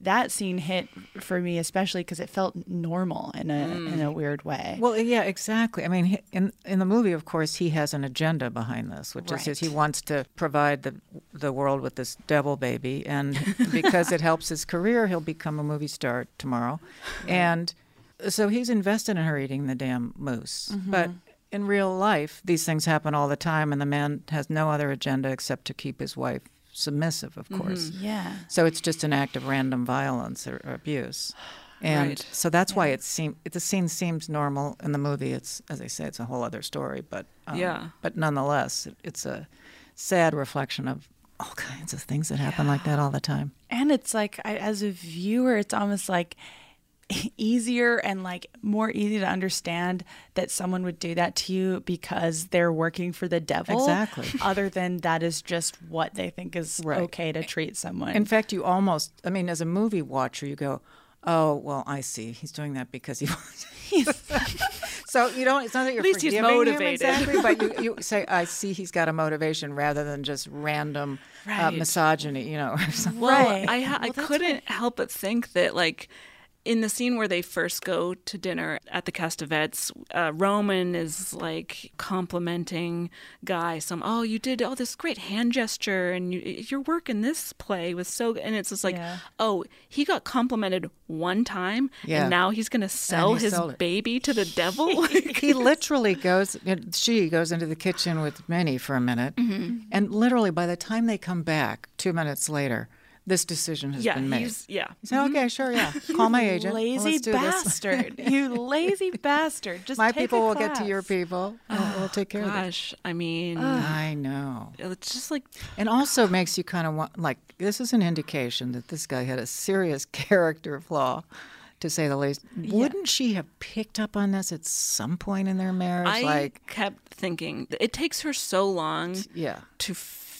that scene hit for me especially because it felt normal in a in a mm. weird way. Well, yeah, exactly. I mean, in in the movie, of course, he has an agenda behind this, which is he wants to provide the the world with this devil baby, and because it helps his career, he'll become a movie star tomorrow, and so he's invested in her eating the damn mousse. Mm-hmm. But in real life, these things happen all the time, and the man has no other agenda except to keep his wife submissive, of course. yeah. So it's just an act of random violence or, or abuse. And Right. so that's why it seem it, the scene seems normal in the movie. It's as I say, it's a whole other story, but um, Yeah. But nonetheless, it, it's a sad reflection of all kinds of things that happen like that all the time. And it's like, I, as a viewer, it's almost like easier and like more easy to understand that someone would do that to you because they're working for the devil. Exactly. Other than that is just what they think is Right. okay to treat someone. In fact, you almost I mean, as a movie watcher, you go, "Oh, well, I see. He's doing that because he wants." so you don't. It's not that you're least he's forgiving him motivated. exactly, but you, you say, "I see. He's got a motivation," rather than just random uh, misogyny. You know. or something. Well, Right. I ha- I Well, that's couldn't help but think that like in the scene where they first go to dinner at the Castevets, uh, Roman is like complimenting Guy some, oh, you did all this great hand gesture and you, your work in this play was so good. And it's just like, Yeah. oh, he got complimented one time Yeah. and now he's going to sell his baby to the devil? he literally goes she goes into the kitchen with Minnie for a minute Mm-hmm. and literally by the time they come back two minutes later this decision has yeah, been made. yeah. said okay sure yeah. Call my agent. Lazy this." bastard. you lazy bastard. Just my people will get to your people. And we'll ah, take care of it. Gosh, I mean, uh, I know. it's just like and also makes you kind of want like this is an indication that this guy had a serious character flaw to say the least. Wouldn't she have picked up on this at some point in their marriage? I like kept thinking it takes her so long yeah. to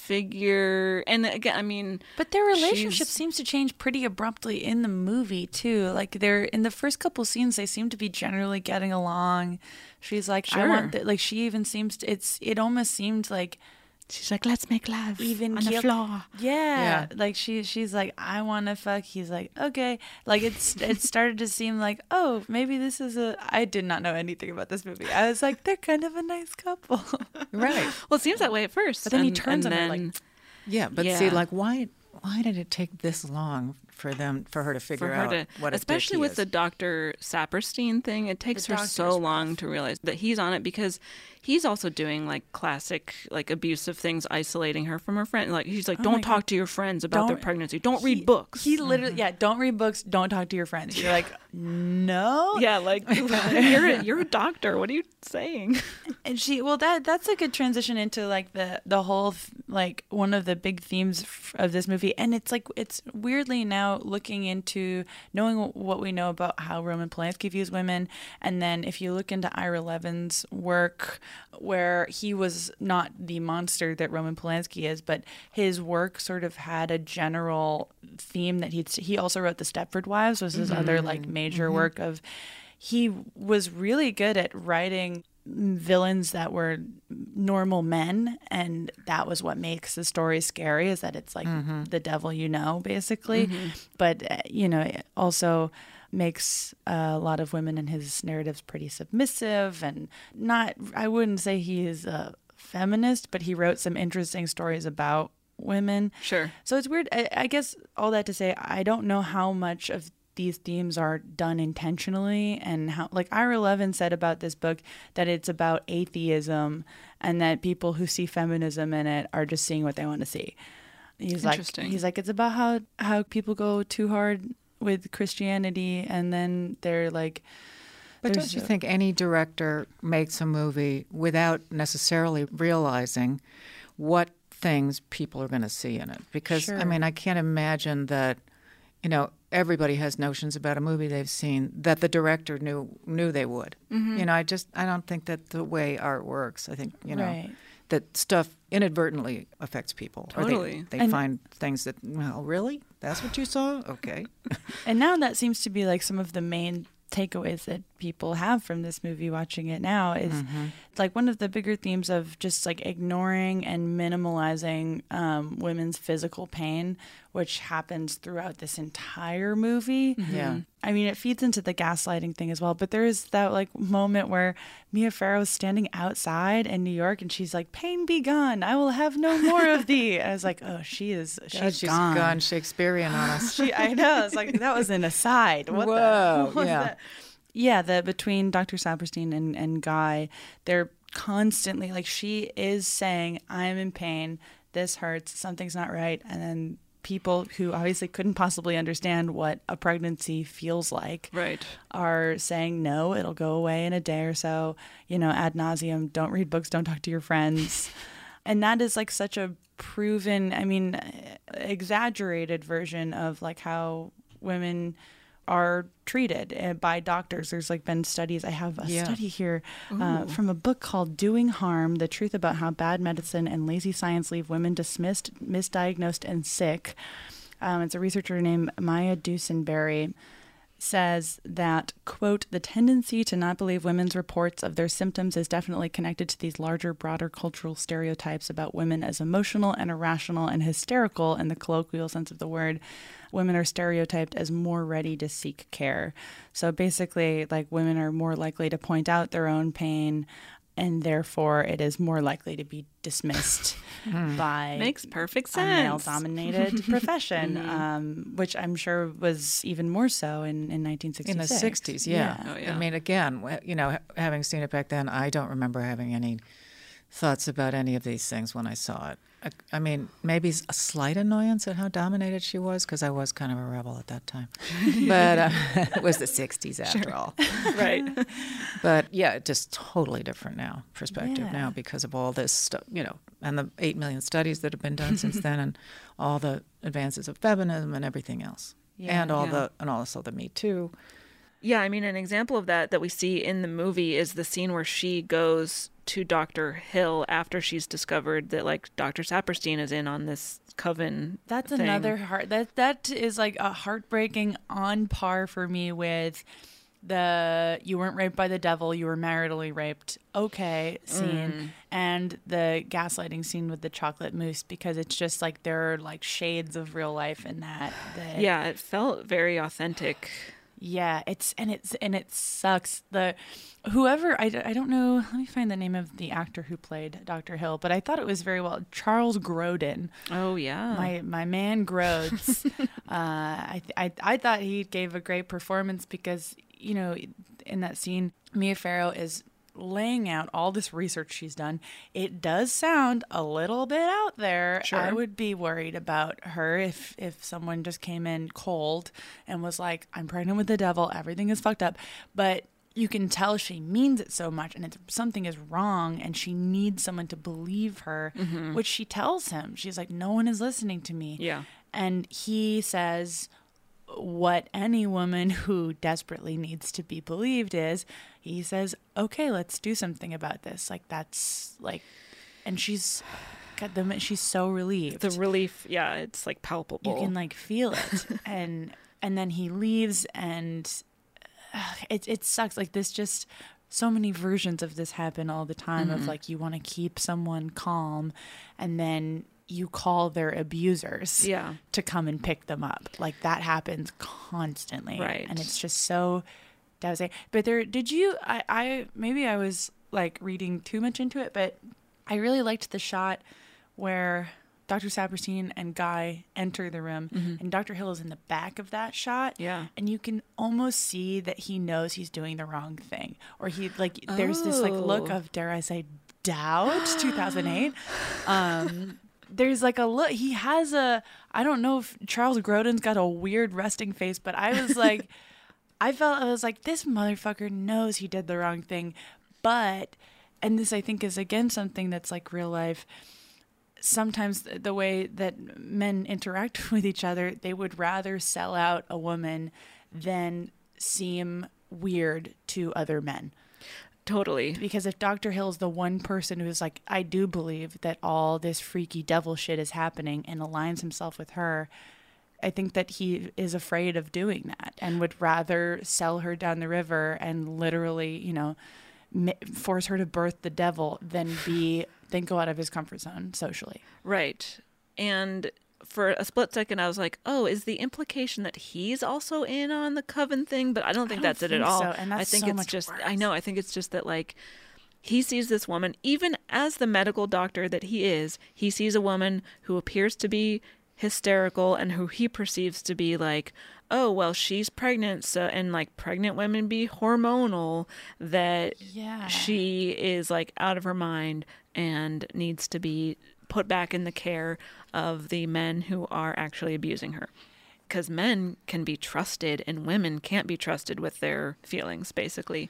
figure and again i mean But their relationship she's- seems to change pretty abruptly in the movie too. Like they're in the first couple scenes, they seem to be generally getting along. She's like, I want that like she even seems to, it's it almost seemed like she's like let's make love even on the floor Yeah, Yeah. like she she's like I want to fuck. He's like okay. Like it's it started to seem like oh maybe this is a. I did not know anything about this movie. I was like they're kind of a nice couple. right well it seems that way at first But then he turns and on her, like, Yeah, but see, like, why why did it take this long for them for her to figure her out to what especially he with is? the dr saperstein thing it takes her so long to realize that he's on it because he's also doing like classic like abusive things isolating her from her friend like he's like oh don't talk to your friends about their Don't- pregnancy don't He- read books He literally mm-hmm. yeah. Don't read books. Don't talk to your friends. You're like no. yeah like you're a, you're a doctor what are you saying And she, well, that that's a good transition into like the the whole like one of the big themes of this movie, and it's like it's weirdly now looking into knowing what we know about how Roman Polanski views women, and then if you look into Ira Levin's work, where he was not the monster that Roman Polanski is, but his work sort of had a general theme that he'd he also wrote the Stepford Wives was his other like mm-hmm. major mm-hmm. work of he was really good at writing villains that were normal men and that was what makes the story scary is that it's like mm-hmm. the devil you know basically. But uh, you know also makes uh, a lot of women in his narratives pretty submissive and not i wouldn't say he is a feminist but he wrote some interesting stories about women Sure. so it's weird. I, I guess all that to say, I don't know how much of these themes are done intentionally and how, like Ira Levin said about this book, that it's about atheism and that people who see feminism in it are just seeing what they want to see. He's like, he's like, it's about how how people go too hard with Christianity and then they're like, But don't you a- think any director makes a movie without necessarily realizing what things people are going to see in it? Because I mean, I can't imagine that you know everybody has notions about a movie they've seen that the director knew knew they would. Mm-hmm. You know, I just I don't think that the way art works. I think you know Right. that stuff inadvertently affects people. Or Totally. they, they find things that well, really, that's what you saw? Okay. And now that seems to be like some of the main takeaways that people have from this movie watching it now is Mm-hmm. like one of the bigger themes of just like ignoring and minimalizing um, women's physical pain which happens throughout this entire movie. Mm-hmm. Yeah. I mean, it feeds into the gaslighting thing as well. But there is that like moment where Mia Farrow is standing outside in New York, and she's like, "Pain be gone, I will have no more of thee." I was like, "Oh, she is, she's, God, she's gone." gone Shakespearean on us. She, I know. It's like that was an aside. What the- Whoa, what yeah. that? Yeah, the between Dr. Saperstein and, and Guy, they're constantly like she is saying, I'm in pain, this hurts, something's not right, and then people who obviously couldn't possibly understand what a pregnancy feels like Right. are saying no, it'll go away in a day or so, you know, ad nauseum, don't read books, don't talk to your friends. and that is like such a proven, I mean, exaggerated version of like how women are treated uh, by doctors. There's like been studies. I have a Yeah. study here uh, from a book called Doing Harm The Truth About How Bad Medicine and Lazy Science Leave Women Dismissed, Misdiagnosed, and Sick. Um, it's a researcher named Maya Dusenbery says that quote the tendency to not believe women's reports of their symptoms is definitely connected to these larger broader cultural stereotypes about women as emotional and irrational and hysterical in the colloquial sense of the word women are stereotyped as more ready to seek care. So basically like women are more likely to point out their own pain and therefore it is more likely to be dismissed by Makes perfect a male-dominated profession, um, which I'm sure was even more so in, in 1966. in the 60s yeah. Oh, yeah. i mean again you know having seen it back then i don't remember having any thoughts about any of these things when i saw it i, I mean maybe a slight annoyance at how dominated she was because i was kind of a rebel at that time but uh, it was the 60s after all Right. but yeah just totally different now perspective Yeah. now because of all this stuff you know and the 8 million studies that have been done since then and all the advances of feminism and everything else Yeah. and all Yeah. the and also the me too Yeah, I mean, an example of that that we see in the movie is the scene where she goes to Dr. Hill after she's discovered that, like, Dr. Saperstein is in on this coven. That's thing. another heart. That that is like a heartbreaking on par for me with the you weren't raped by the devil, you were maritally raped. Okay, scene Mm. and the gaslighting scene with the chocolate mousse because it's just like there are like shades of real life in that. that Yeah, it felt very authentic. Yeah, it's and it's and it sucks. The whoever I, I don't know. Let me find the name of the actor who played Dr. Hill, but I thought it was very well. Charles Grodin, Oh, yeah. my my man Grodes. uh, I, th- I I thought he gave a great performance because you know in that scene Mia Farrow is laying out all this research she's done. It does sound a little bit out there. I would be worried about her if if someone just came in cold and was like, "I'm pregnant with the devil. Everything is fucked up." But you can tell she means it so much and it's something is wrong and she needs someone to believe her, mm-hmm. which she tells him. She's like, "No one is listening to me." Yeah. And he says what any woman who desperately needs to be believed is he says okay let's do something about this. Like that's like and she's got the she's so relieved. The relief, yeah, it's like palpable. you can like feel it. And and then he leaves and uh, it it sucks. Like this just so many versions of this happen all the time of like you want to keep someone calm and then you call their abusers Yeah. to come and pick them up like that happens constantly Right. and it's just so devastating but there did you i i maybe i was like reading too much into it but i really liked the shot where Dr. Saperstein and Guy enter the room, and Dr. Hill is in the back of that shot. Yeah. and you can almost see that he knows he's doing the wrong thing, or he like there's this like look Oh. of dare I say doubt. 2008. Um, there's like a look. He has a. I don't know if Charles Grodin's got a weird resting face, but I was like, I felt I was like, this motherfucker knows he did the wrong thing, but, and this I think is again something that's like real life sometimes the way that men interact with each other, they would rather sell out a woman than seem weird to other men. Totally. Because if Dr. Hill is the one person who's like, I do believe that all this freaky devil shit is happening and aligns himself with her, I think that he is afraid of doing that and would rather sell her down the river and literally, you know, force her to birth the devil than be than go out of his comfort zone socially. Right. And for a split second, I was like, "Oh, is the implication that he's also in on the coven thing?" But I don't think don't that's it at all. so, and I think so it's just, I know, I think it's just that like he sees this woman, even as the medical doctor that he is, he sees a woman who appears to be hysterical and who he perceives to be like, oh, well, she's pregnant, so, and like pregnant women be hormonal, that Yeah. she is like out of her mind and needs to be put back in the care of the men who are actually abusing her. Because men can be trusted and women can't be trusted with their feelings, basically.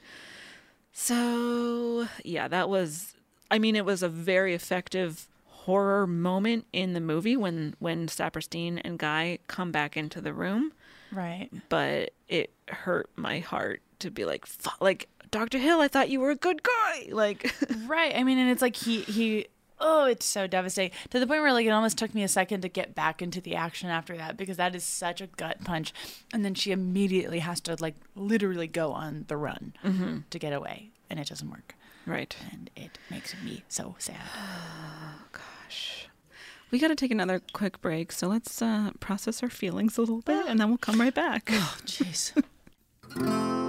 So, yeah, that was I mean, it was a very effective horror moment in the movie when when Saperstein and Guy come back into the room, Right. but it hurt my heart to be like "Fu- like Dr. Hill, I thought you were a good guy. Like Right. I mean, and it's like he he. Oh, it's so devastating to the point where like it almost took me a second to get back into the action after that because that is such a gut punch, and then she immediately has to like literally go on the run to get away, and it doesn't work, right. and it makes me so sad. Oh gosh. We got to take another quick break, so let's uh, process our feelings a little bit and then we'll come right back. Oh, jeez.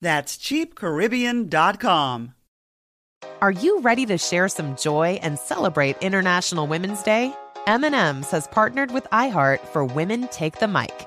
That's cheapcaribbean.com. Are you ready to share some joy and celebrate International Women's Day? M&M's has partnered with iHeart for Women Take the Mic,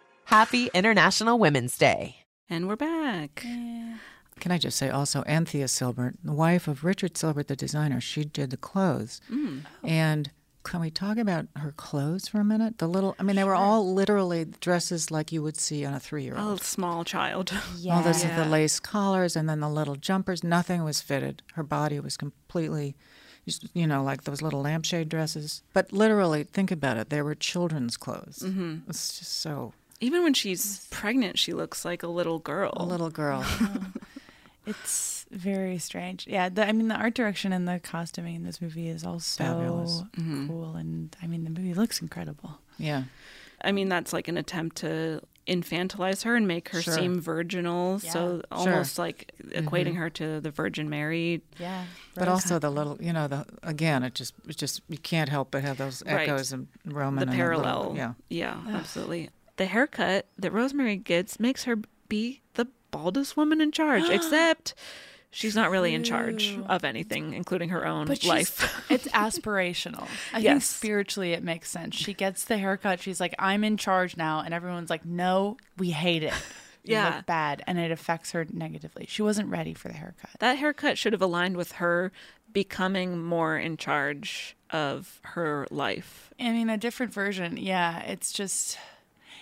Happy International Women's Day. And we're back. Can I just say also, Anthea Sylbert, the wife of Richard Sylbert, the designer, she did the clothes. And can we talk about her clothes for a minute? The little, I mean, they were all literally dresses like you would see on a three year old. A small child. All those of the lace collars and then the little jumpers. Nothing was fitted. Her body was completely, you know, like those little lampshade dresses. But literally, think about it. They were children's clothes. Mm-hmm. It's just so Even when she's pregnant, she looks like a little girl. a little girl. It's very strange. Yeah, the, I mean the art direction and the costuming in this movie is also Fabulous. Mm-hmm. cool, and I mean the movie looks incredible. yeah. I mean, that's like an attempt to infantilize her and make her Sure. seem virginal. So almost like equating mm-hmm. her to the Virgin Mary. Yeah, But also the little, you know, the again, it just, it just, you can't help but have those Right. echoes of Roman. the and little- parallel. yeah. Yeah, absolutely. The haircut that Rosemary gets makes her be the baldest woman in charge, except she's not really in charge of anything, including her own But life. it's aspirational. I think Yes. spiritually it makes sense. She gets the haircut. She's like, I'm in charge now. And everyone's like, no, we hate it. You Yeah. bad. And it affects her negatively. She wasn't ready for the haircut. that haircut should have aligned with her becoming more in charge of her life. I mean, a different version. Yeah. It's just,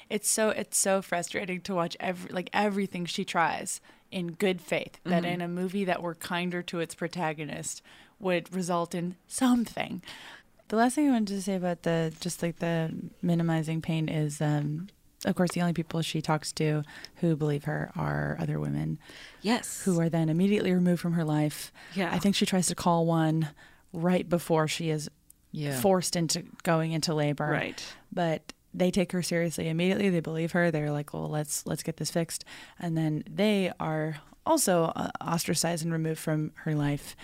it's so, it's so frustrating to watch every, like everything she tries in good faith that Mm-hmm. in a movie that were kinder to its protagonist would result in something. The last thing I wanted to say about the just like the minimizing pain is, um, of course, the only people she talks to who believe her are other women Yes. who are then immediately removed from her life. Yeah. I think she tries to call one right before she is Yeah. forced into going into labor. Right. But they take her seriously immediately. They believe her. They're like, "Well, let's let's get this fixed." And then they are also uh, ostracized and removed from her life,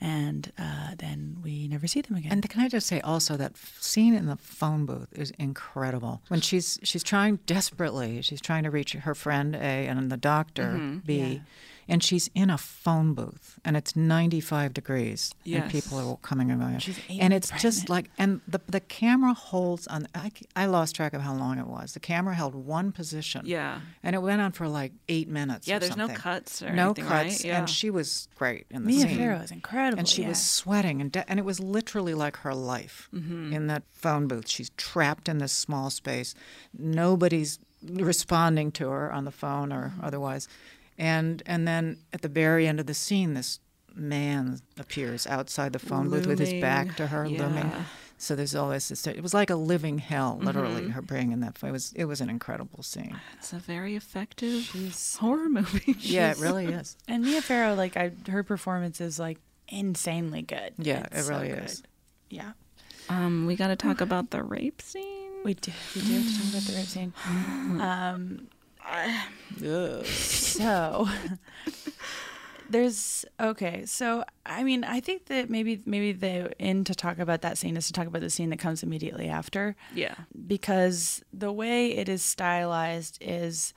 and uh, then we never see them again. And can I just say also that scene in the phone booth is incredible. When she's she's trying desperately, she's trying to reach her friend A and the doctor B, and she's in a phone booth, and it's 95 degrees, Yes. and people are coming and going. She's and it's just like, and the the camera holds on. I lost track of how long it was. The camera held one position. Yeah. And it went on for like eight minutes. Yeah, there's no cuts or no anything, cuts, right? Yeah. and she was great in the Mia scene Farrow is incredible, and she yeah. was sweating and de- and it was literally like her life Mm-hmm. in that phone booth she's trapped in this small space nobody's responding to her on the phone or Mm-hmm. otherwise and and then at the very end of the scene this man appears outside the phone booth with his back to her looming yeah. Mm-hmm. so there's always this it was like a living hell literally her being in that it was it was an incredible scene It's a very effective horror movie. yeah it really is And Mia Farrow, like I, her performance is like insanely good. Yeah, It's it really so is. good. Yeah, Um, we got to talk about the rape scene. we do. We do have to talk about the rape scene. Um, so there's okay. So I mean, I think that maybe maybe the end to talk about that scene is to talk about the scene that comes immediately after. Yeah. because the way it is stylized is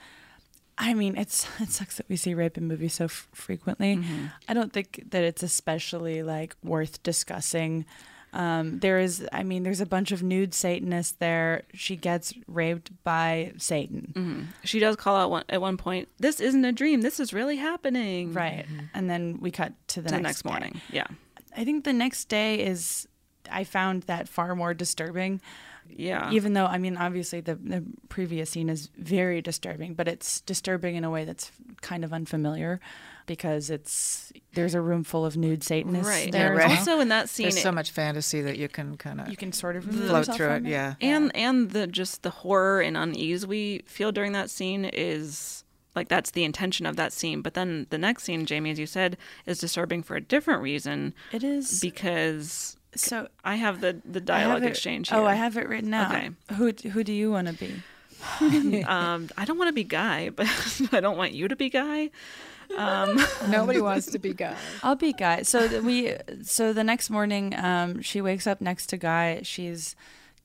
I mean, it's it sucks that we see rape in movies so f- frequently. Mm-hmm. I don't think that it's especially like worth discussing. Um, there is, I mean, there's a bunch of nude Satanists there. She gets raped by Satan, She does call out one, at one point, "This isn't a dream. This is really happening." right? And then we cut to the The next, next day. morning. Yeah. I think the next day is, I found that far more disturbing. Yeah. Even though, I mean, obviously the, the previous scene is very disturbing, but it's disturbing in a way that's kind of unfamiliar because it's there's a room full of nude Satanists right. there. Yeah, right. well. Also, in that scene, there's so much fantasy that you can kind of You can sort of float through from it yeah and and the just the horror and unease we feel during that scene is like that's the intention of that scene. But then the next scene, Jamie, as you said, is disturbing for a different reason It is because so. I have the the dialogue it- exchange here. Oh, I have it written out. Okay. Who who do you want to be? um, I don't want to be Guy, but I don't want you to be Guy. Um, nobody wants to be guy I'll be Guy. So we so the next morning, um, she wakes up next to Guy. She's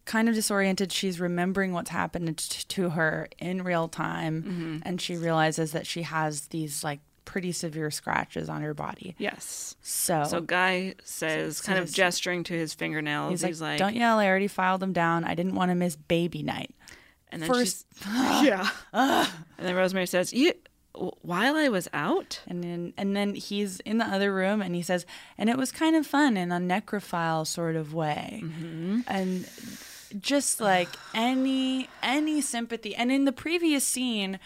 kind of disoriented. She's remembering what's happened t- to her in real time, and she realizes that she has these like pretty severe scratches on her body. yes. So, So Guy says, kind of gesturing to his fingernails. he's, like, "Don't yell! I already filed them down. I didn't want to miss baby night." And then First- yeah. and then Rosemary says, "You, while I was out." And then and then he's in the other room and he says, and it was kind of fun in a necrophile sort of way. And just like any any sympathy. And in the previous scene,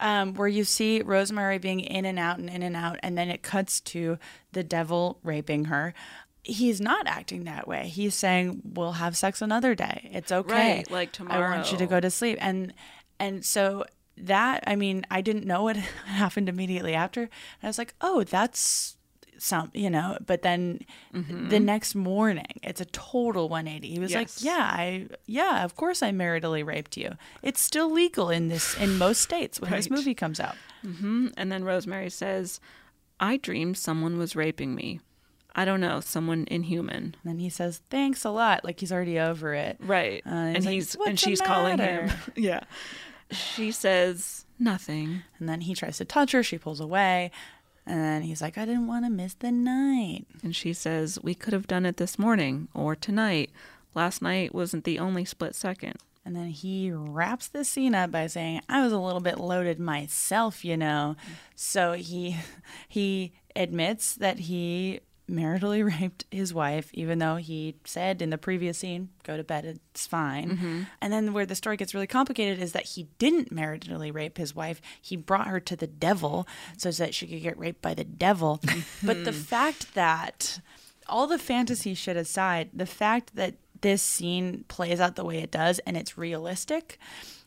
um, where you see Rosemary being in and out and in and out, and then it cuts to the devil raping her. He's not acting that way. He's saying, "We'll have sex another day. It's okay. Right, like tomorrow. I want you to go to sleep." And and so that I mean, I didn't know what happened immediately after. And I was like, "Oh, that's some, you know." But then the next morning, it's a total 180. He was Yes. like, "Yeah, I yeah, of course I maritally raped you. It's still legal in this in most states when this movie comes out." And then Rosemary says, "I dreamed someone was raping me. I don't know, someone inhuman." And then he says, "Thanks a lot," like he's already over it. Right. Uh, and he's like, he's and she's calling him. yeah. She says nothing. And then he tries to touch her. She pulls away. And then he's like, I didn't want to miss the night. And she says, We could have done it this morning or tonight. Last night wasn't the only split second. And then he wraps the scene up by saying, "I was a little bit loaded myself, you know." So he he admits that he maritally raped his wife, even though he said in the previous scene, "Go to bed, it's fine." Mm-hmm. And then where the story gets really complicated is that he didn't maritally rape his wife. He brought her to the devil so that she could get raped by the devil. but the fact that all the fantasy shit aside, the fact that this scene plays out the way it does and it's realistic,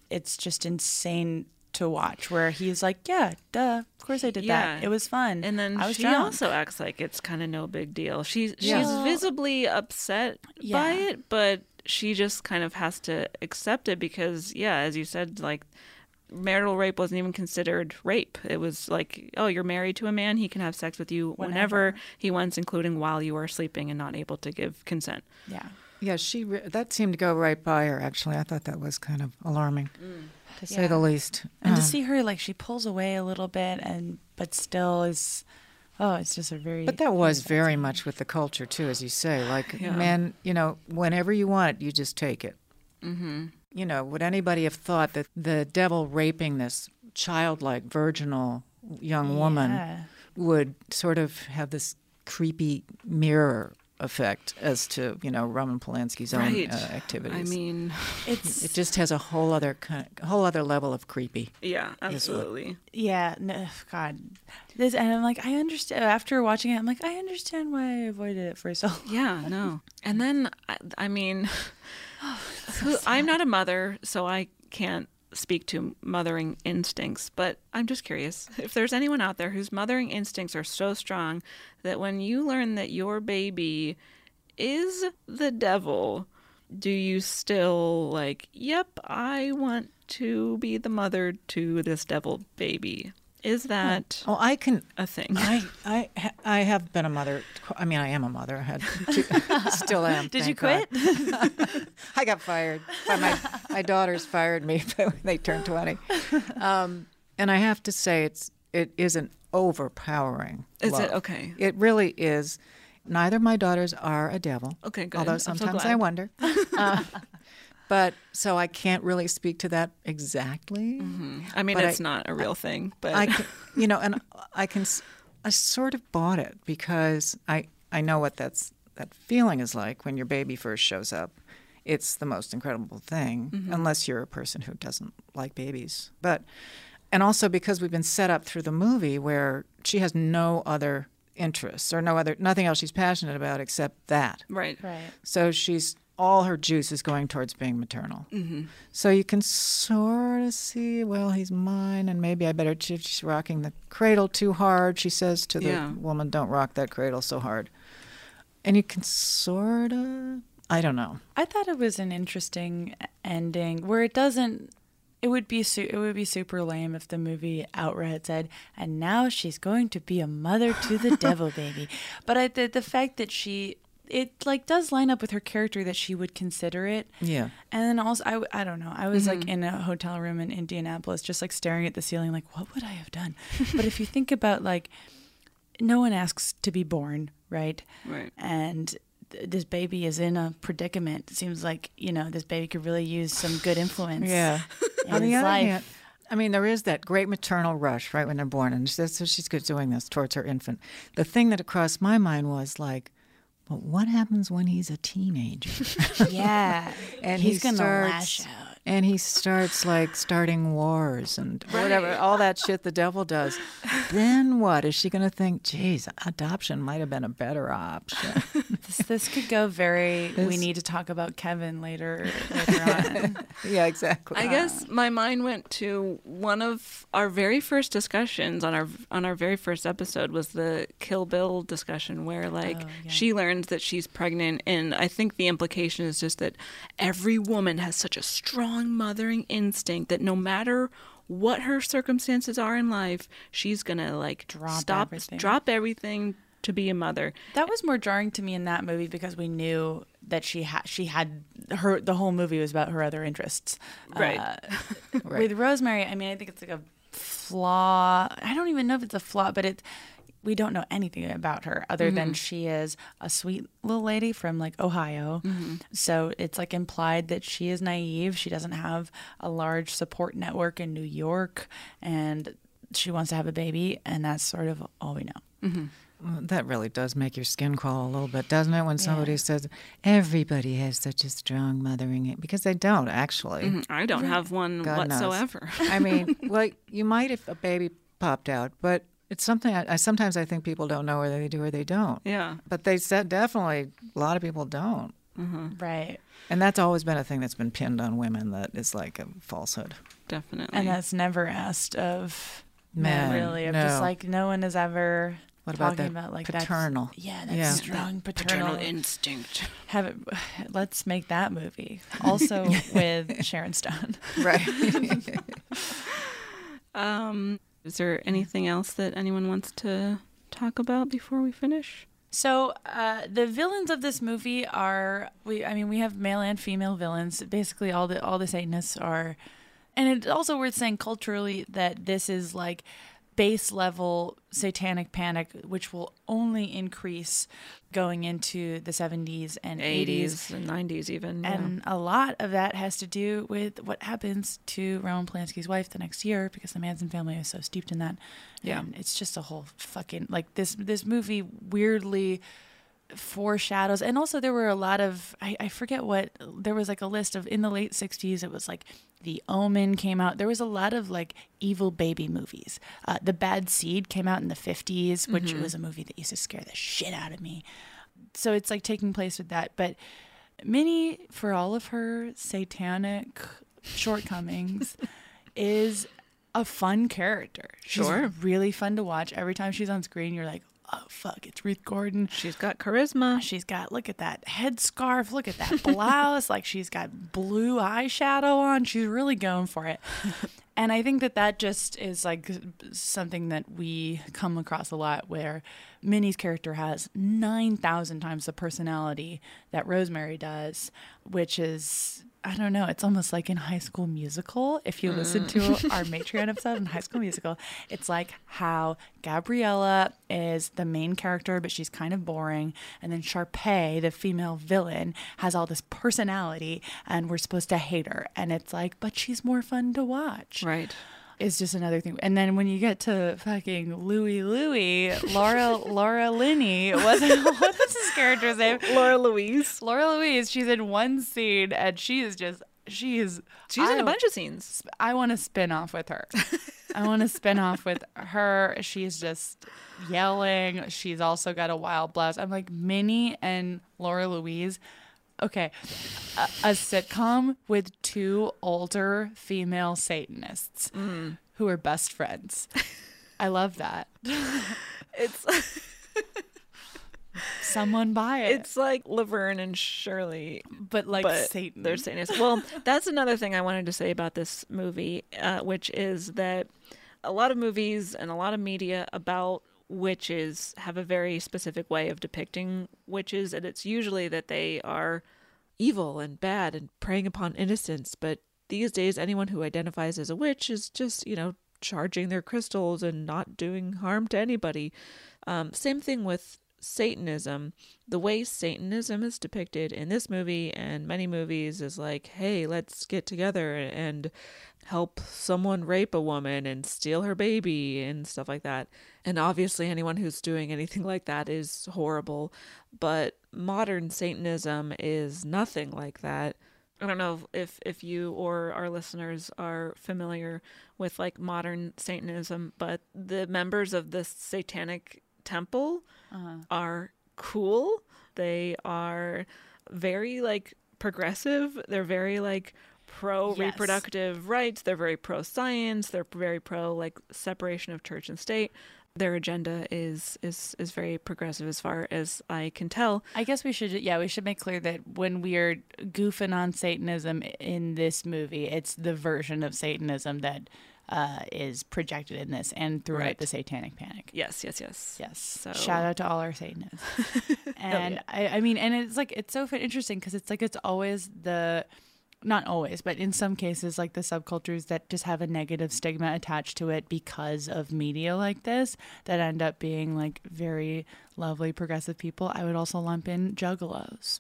it's just insane to watch. Where he's like, "Yeah, duh, of course I did that. It was fun." And then I was she drunk. also acts like it's kind of no big deal. She's Yeah. she's visibly upset by it, but she just kind of has to accept it because, yeah, as you said, like marital rape wasn't even considered rape. It was like, oh, you're married to a man, he can have sex with you whenever, Whenever. he wants, including while you are sleeping and not able to give consent. yeah. Yeah, she re- that seemed to go right by her. Actually, I thought that was kind of alarming, mm. To say Yeah. the least. And to Uh, see her like she pulls away a little bit and but still is oh, it's just a very But that was very much with the culture too, as you say. Like Yeah. men, you know, whenever you want it, you just take it. Mm-hmm. You know, would anybody have thought that the devil raping this childlike, virginal young woman Yeah. would sort of have this creepy mirror effect as to you know Roman Polanski's own Right. uh, activities? I mean, It's it just has a whole other kind, of, whole other level of creepy. yeah, absolutely. yeah, no, God. This and I'm like I understand after watching it I'm like I understand why I avoided it for so long. Yeah, no. And then, I, I mean, who, I'm not a mother, so I can't speak to mothering instincts, but I'm just curious if there's anyone out there whose mothering instincts are so strong that when you learn that your baby is the devil, do you still like, yep, I want to be the mother to this devil baby? Is that Oh, I can a thing? I, I, I have been a mother. I mean, I am a mother. I had two, still am. Did you quit? I got fired. My, my daughters fired me when they turned 20. Um, and I have to say, it's, it isn't overpowering. Is it? Okay. It really is. Neither my daughters are a devil. Okay, good. Although I'm so sometimes I wonder. Uh, but so I can't really speak to that exactly. Mm-hmm. I mean, but it's I- not a real thing, but I, can, you know, and I can, s- I sort of bought it because I, I know what that's that feeling is like when your baby first shows up. It's the most incredible thing, mm-hmm. unless you're a person who doesn't like babies. But, and also because we've been set up through the movie where she has no other interests or no other nothing else she's passionate about except that. right. right. So she's all her juice is going towards being maternal. Mm-hmm. So you can sort of see, well, he's mine, and maybe I better. She's rocking the cradle too hard. She says to the Yeah. woman, "Don't rock that cradle so hard." And you can sort of, I don't know. I thought it was an interesting ending where it doesn't. It would be su- it would be super lame if the movie outright said, "And now she's going to be a mother to the devil baby." But I, the the fact that she it like does line up with her character that she would consider it. Yeah. And then also I, I don't know. I was like mm-hmm. in a hotel room in Indianapolis just like staring at the ceiling like what would I have done? but if you think about like no one asks to be born, right? Right. And th- this baby is in a predicament. It seems like, you know, this baby could really use some good influence. Yeah. in On the his other life. hand, I mean, there is that great maternal rush right when they're born, and that's so she's good doing this towards her infant. The thing that crossed my mind was like, but what happens when he's a teenager? yeah. and he's he gonna starts, lash out. And he starts like starting wars and whatever all that shit the devil does then what is she going to think geez adoption might have been a better option This, this could go very. we need to talk about Kevin later. Later on. yeah exactly I guess my mind went to one of our very first discussions on our on our very first episode was the Kill Bill discussion where oh, like Oh, yeah. she learns that she's pregnant and I think the implication is just that every woman has such a strong mothering instinct that no matter what her circumstances are in life, she's to like Drop stop everything. drop everything to be a mother. That was more jarring to me in that movie because we knew that she had she had her the whole movie was about her other interests. Right. Uh, With Rosemary, I mean, I think it's like a flaw. I don't even know if it's a flaw, but it we don't know anything about her other than mm-hmm. she is a sweet little lady from like Ohio. Mm-hmm. So it's like implied that she is naive. She doesn't have a large support network in New York and she wants to have a baby. And that's sort of all we know. Mm-hmm. Well, that really does make your skin crawl a little bit, doesn't it? When somebody says everybody has such a strong mothering, because they don't actually. Mhm. I don't have one God whatsoever. I mean, well, you might if a baby popped out, but it's something. I, I sometimes I think people don't know whether they do or they don't. yeah. But they said definitely a lot of people don't, Right. and that's always been a thing that's been pinned on women. That is like a falsehood. Definitely. And that's never asked of men, Men, really. Of just no. like no one has ever What about talking that about like paternal? That's, yeah, that Yeah. strong paternal. instinct. Have it. Let's make that movie also with Sharon Stone. Right. Um, is there anything else that anyone wants to talk about before we finish? So uh, the villains of this movie are we. I mean, we have male and female villains. Basically, all the all the Satanists are, and it's also worth saying culturally that this is like base level satanic panic, which will only increase going into the 70s and 80s. 80s and 90s even. yeah. And a lot of that has to do with what happens to Roman Polanski's wife the next year because the Manson family is so steeped in that. Yeah. And it's just a whole fucking like this this movie weirdly foreshadows and also there were a lot of I, I forget what there was like a list of in the late 60s it was like the omen came out. There was a lot of like evil baby movies. Uh, the bad seed came out in the 50s which was a movie that used to scare the shit out of me. So it's like taking place with that but minnie for all of her satanic shortcomings is a fun character. She's Sure. really fun to watch. Every time she's on screen you're like oh fuck it's ruth gordon She's got charisma. She's got look at that headscarf, look at that blouse, like she's got blue eyeshadow on. She's really going for it. And I think that that just is like something that we come across a lot where Minnie's character has 9,000 times the personality that Rosemary does, which is I don't know. It's almost like in High School Musical. If you listen to mm. our Matreon episode in High School Musical, it's like how Gabriella is the main character, but she's kind of boring. And then Sharpay, the female villain, has all this personality, and we're supposed to hate her. And it's like, but she's more fun to watch. Right. Is just another thing. And then when you get to fucking Louie Louie, Laura Laura Linney, was what's what was his character's name? Laura Louise. Laura Louise, she's in one scene and she is just she is She's in a bunch of scenes. I want to spin off with her. I want to spin off with her. She's just yelling. She's also got a wild blouse. I'm like Minnie and Laura Louise. Okay, a, a sitcom with two older female Satanists who are best friends. I love that. It's Someone buy it. it's like Laverne and Shirley, but like but Satan. they're Satanists. Well, that's another thing I wanted to say about this movie, uh, which is that a lot of movies and a lot of media about witches have a very specific way of depicting witches, and it's usually that they are evil and bad and preying upon innocence. But these days, anyone who identifies as a witch is just, you know, charging their crystals and not doing harm to anybody. Um, same thing with Satanism. The way Satanism is depicted in this movie and many movies is like, hey, let's get together and help someone rape a woman and steal her baby and stuff like that. And obviously, anyone who's doing anything like that is horrible. But modern Satanism is nothing like that. I don't know if if you or our listeners are familiar with like modern Satanism, but the members of the Satanic Temple uh-huh. are cool. They are very like progressive. They're very like pro Yes. reproductive rights. They're very pro science. They're very pro like separation of church and state. Their agenda is is is very progressive as far as I can tell. I guess we should, yeah, we should make clear that when we are goofing on Satanism in this movie, it's the version of Satanism that uh, is projected in this and throughout Right. the Satanic Panic. Yes, yes, yes. Yes. So- Shout out to all our Satanists. and I, I mean, and it's like, it's so interesting because it's like, it's always the not always, but in some cases, like the subcultures that just have a negative stigma attached to it because of media like this that end up being like very lovely progressive people. I would also lump in juggalos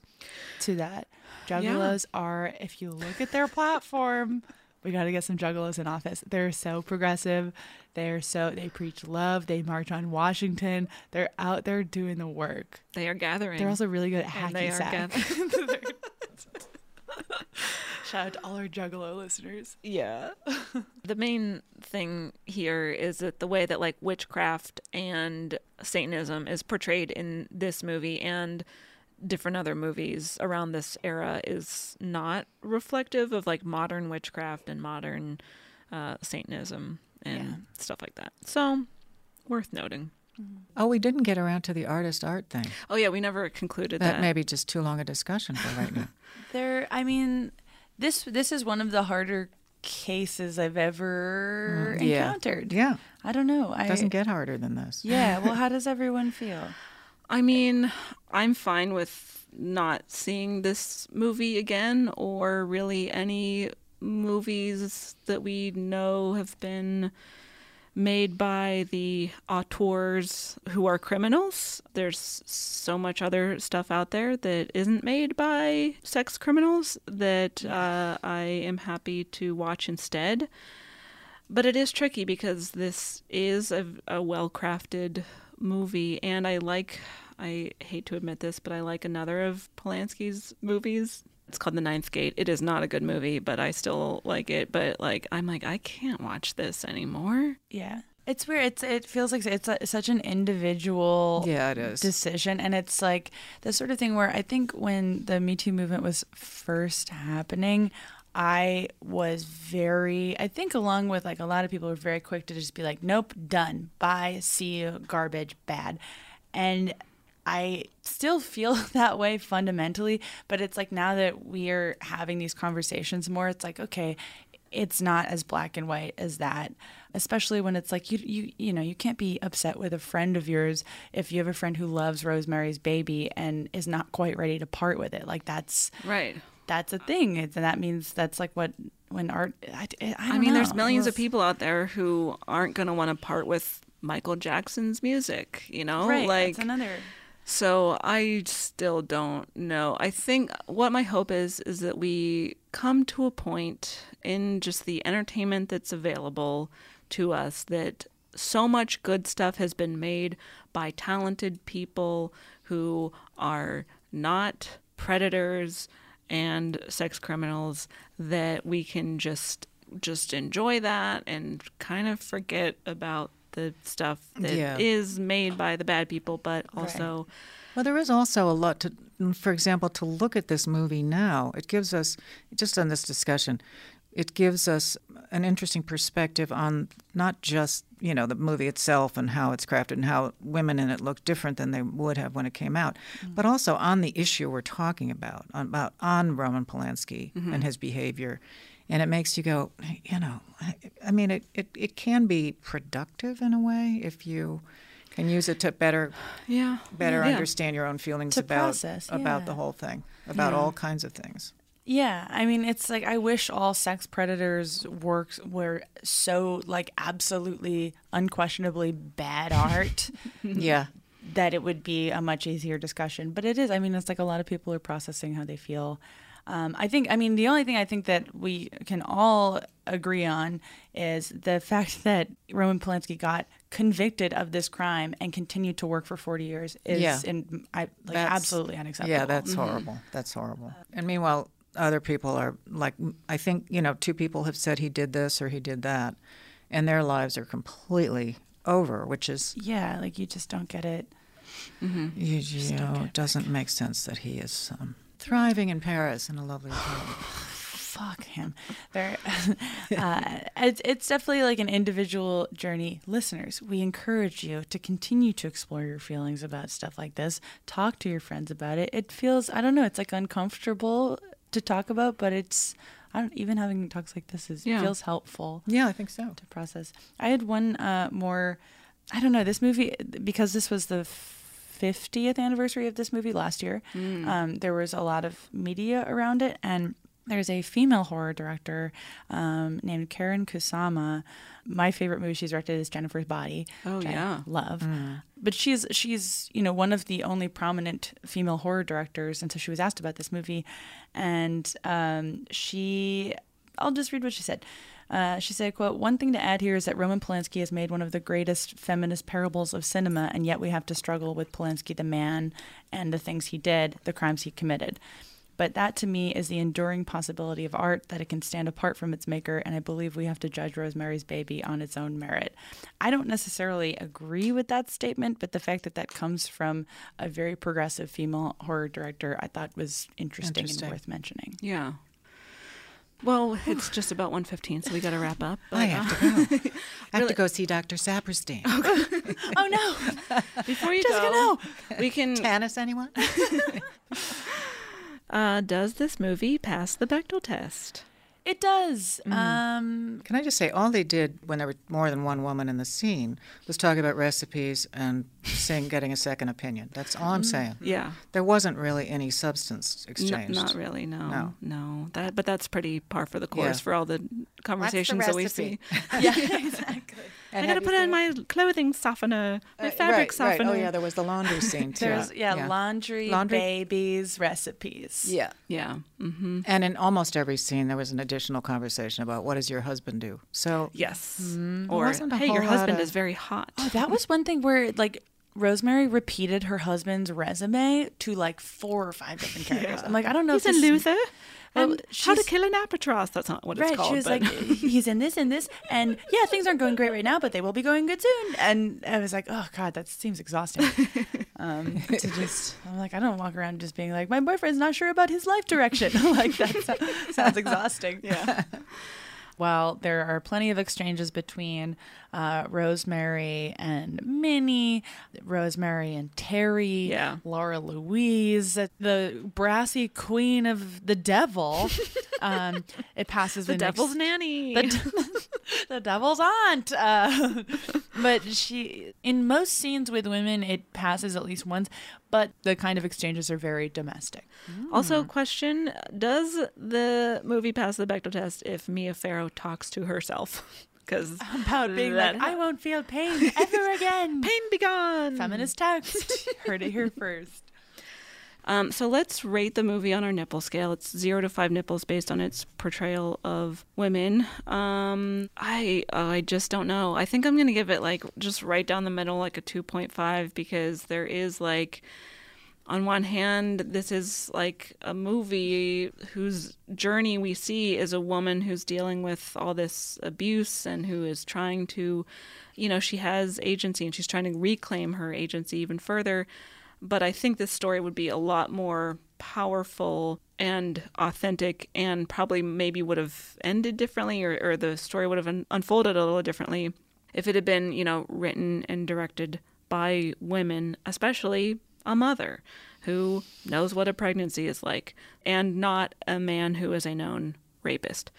to that. Juggalos are, if you look at their platform, we got to get some juggalos in office. They're so progressive. They're so, they preach love. They march on Washington. They're out there doing the work. They are gathering. They're also really good at And hacky sack. Shout out to all our juggalo listeners. Yeah. the main thing here is that the way that like witchcraft and Satanism is portrayed in this movie and different other movies around this era is not reflective of like modern witchcraft and modern uh, Satanism and stuff like that. So, worth noting. Oh, we didn't get around to the artist art thing. Oh yeah, we never concluded That that. may be just too long a discussion for right now. There, I mean, this this is one of the harder cases I've ever Mm, yeah. encountered. Yeah. I don't know. I Doesn't get harder than this. Yeah. Well, how does everyone feel? I mean, I'm fine with not seeing this movie again or really any movies that we know have been made by the auteurs who are criminals. There's so much other stuff out there that isn't made by sex criminals that uh, I am happy to watch instead. But it is tricky because this is a, a well crafted movie, and I like, I hate to admit this, but I like another of Polanski's movies. It's called The Ninth Gate. It is not a good movie, but I still like it. But like, I'm like, I can't watch this anymore. Yeah. It's weird. It's it feels like it's a, such an individual Yeah, it is. decision, and it's like the sort of thing where I think when the Me Too movement was first happening, I was very, I think along with like a lot of people were very quick to just be like, nope, done, bye, see you, garbage, bad, and I still feel that way fundamentally, but it's like now that we are having these conversations more, it's like, okay, it's not as black and white as that especially when it's like you you you know you can't be upset with a friend of yours if you have a friend who loves Rosemary's Baby and is not quite ready to part with it. Like that's Right. That's a thing it's, and that means that's like what when art I, I, I, mean, there's know. millions of people out there who aren't going to want to part with Michael Jackson's music, you know? right like that's another So I still don't know. I think what my hope is is that we come to a point in just the entertainment that's available to us that so much good stuff has been made by talented people who are not predators and sex criminals that we can just just enjoy that and kind of forget about the stuff that is Yeah. made by the bad people but also Well, there is also a lot to, for example, to look at this movie now. It gives us, just on this discussion, it gives us an interesting perspective on not just you know the movie itself and how it's crafted and how women in it look different than they would have when it came out, mm-hmm. but also on the issue we're talking about on, about on Roman Polanski mm-hmm. and his behavior. And it makes you go, you know, I, I mean, it, it, it can be productive in a way if you can use it to better yeah better Yeah. understand your own feelings To about process, about the whole thing, about Yeah. all kinds of things. Yeah, I mean, it's like I wish all sex predators' works were so like absolutely, unquestionably bad art yeah, that it would be a much easier discussion. But it is. I mean, it's like a lot of people are processing how they feel. Um, I think. I mean, the only thing I think that we can all agree on is the fact that Roman Polanski got convicted of this crime and continued to work for 40 years is Yeah. in, I, like absolutely unacceptable. yeah, that's horrible. That's horrible. And meanwhile, other people are like, I think you know, two people have said he did this or he did that, and their lives are completely over, which is yeah, like you just don't get it. you, you know, it doesn't make sense that he is um, thriving in Paris in a lovely apartment. fuck him. There, uh, it's, it's definitely like an individual journey. Listeners, we encourage you to continue to explore your feelings about stuff like this. Talk to your friends about it. It feels, I don't know, it's like uncomfortable to talk about, but it's, I don't even having talks like this is Yeah. feels helpful Yeah, I think so. to process. I had one uh, more, I don't know, this movie, because this was the 50th anniversary of this movie last year, um, there was a lot of media around it. And there's a female horror director um, named Karyn Kusama. My favorite movie she's directed is Jennifer's Body. Oh, which I yeah. love. But she's she's you know one of the only prominent female horror directors, and so she was asked about this movie, and um, she I'll just read what she said. Uh, she said, quote, one thing to add here is that Roman Polanski has made one of the greatest feminist parables of cinema, and yet we have to struggle with Polanski the man and the things he did, the crimes he committed. But that to me is the enduring possibility of art that it can stand apart from its maker, and I believe we have to judge Rosemary's Baby on its own merit. I don't necessarily agree with that statement, but the fact that that comes from a very progressive female horror director, I thought was interesting, Interesting. and worth mentioning. Yeah. Well, it's just about 1:15, so we got to wrap up. I have uh, to go. I have to go see Dr. Saperstein. oh no! Before you Jessica, go, no. we can. Tannis, anyone? Uh, does this movie pass the Bechdel test? It does. Mm. Um, Can I just say, all they did when there were more than one woman in the scene was talk about recipes and sing, getting a second opinion. That's all I'm saying. Yeah. There wasn't really any substance N- exchanged. not really. No. No. No. That, but that's pretty par for the course Yeah. for all the conversations that we see. yeah, exactly. I gotta put in my clothing softener, my Uh, fabric right, softener. Right. Oh, yeah, there was the laundry scene, too. There's yeah, laundry, Laundry? babies, recipes. Yeah. Yeah. Mm-hmm. And in almost every scene, there was an additional conversation about what does your husband do? So, Yes. there Or hey, your husband of- is very hot. Oh, that was one thing where like Rosemary repeated her husband's resume to like four or five different characters. I'm like, I don't know He's if a this- loser. Well, how to kill an albatross. That's not what it's Right, called. she was but- like, he's in this and this, and yeah, things aren't going great right now, but they will be going good soon. And I was like, oh god, that seems exhausting. Um, to just, I'm like, I don't walk around just being like, my boyfriend's not sure about his life direction. like that sounds exhausting. Yeah. While there are plenty of exchanges between uh, Rosemary and Minnie, Rosemary and Terry, Yeah. Laura Louise, the brassy queen of the devil, um, it passes the ex- devil's nanny. the, the devil's aunt. Uh, but she, in most scenes with women, it passes at least once. But the kind of exchanges are very domestic. Also, question: Does the movie pass the Bechdel test if Mia Farrow talks to herself? Because About being like, I won't feel pain ever again. pain be gone. Feminist text. Heard it here first. Um, so let's rate the movie on our nipple scale. It's zero to five nipples based on its portrayal of women. Um, I uh, I just don't know. I think I'm gonna give it like just right down the middle, like a two point five, because there is like, on one hand, this is like a movie whose journey we see is a woman who's dealing with all this abuse and who is trying to, you know, she has agency and she's trying to reclaim her agency even further. But I think this story would be a lot more powerful and authentic and probably maybe would have ended differently or, or the story would have un- unfolded a little differently if it had been, you know, written and directed by women, especially a mother who knows what a pregnancy is like and not a man who is a known rapist.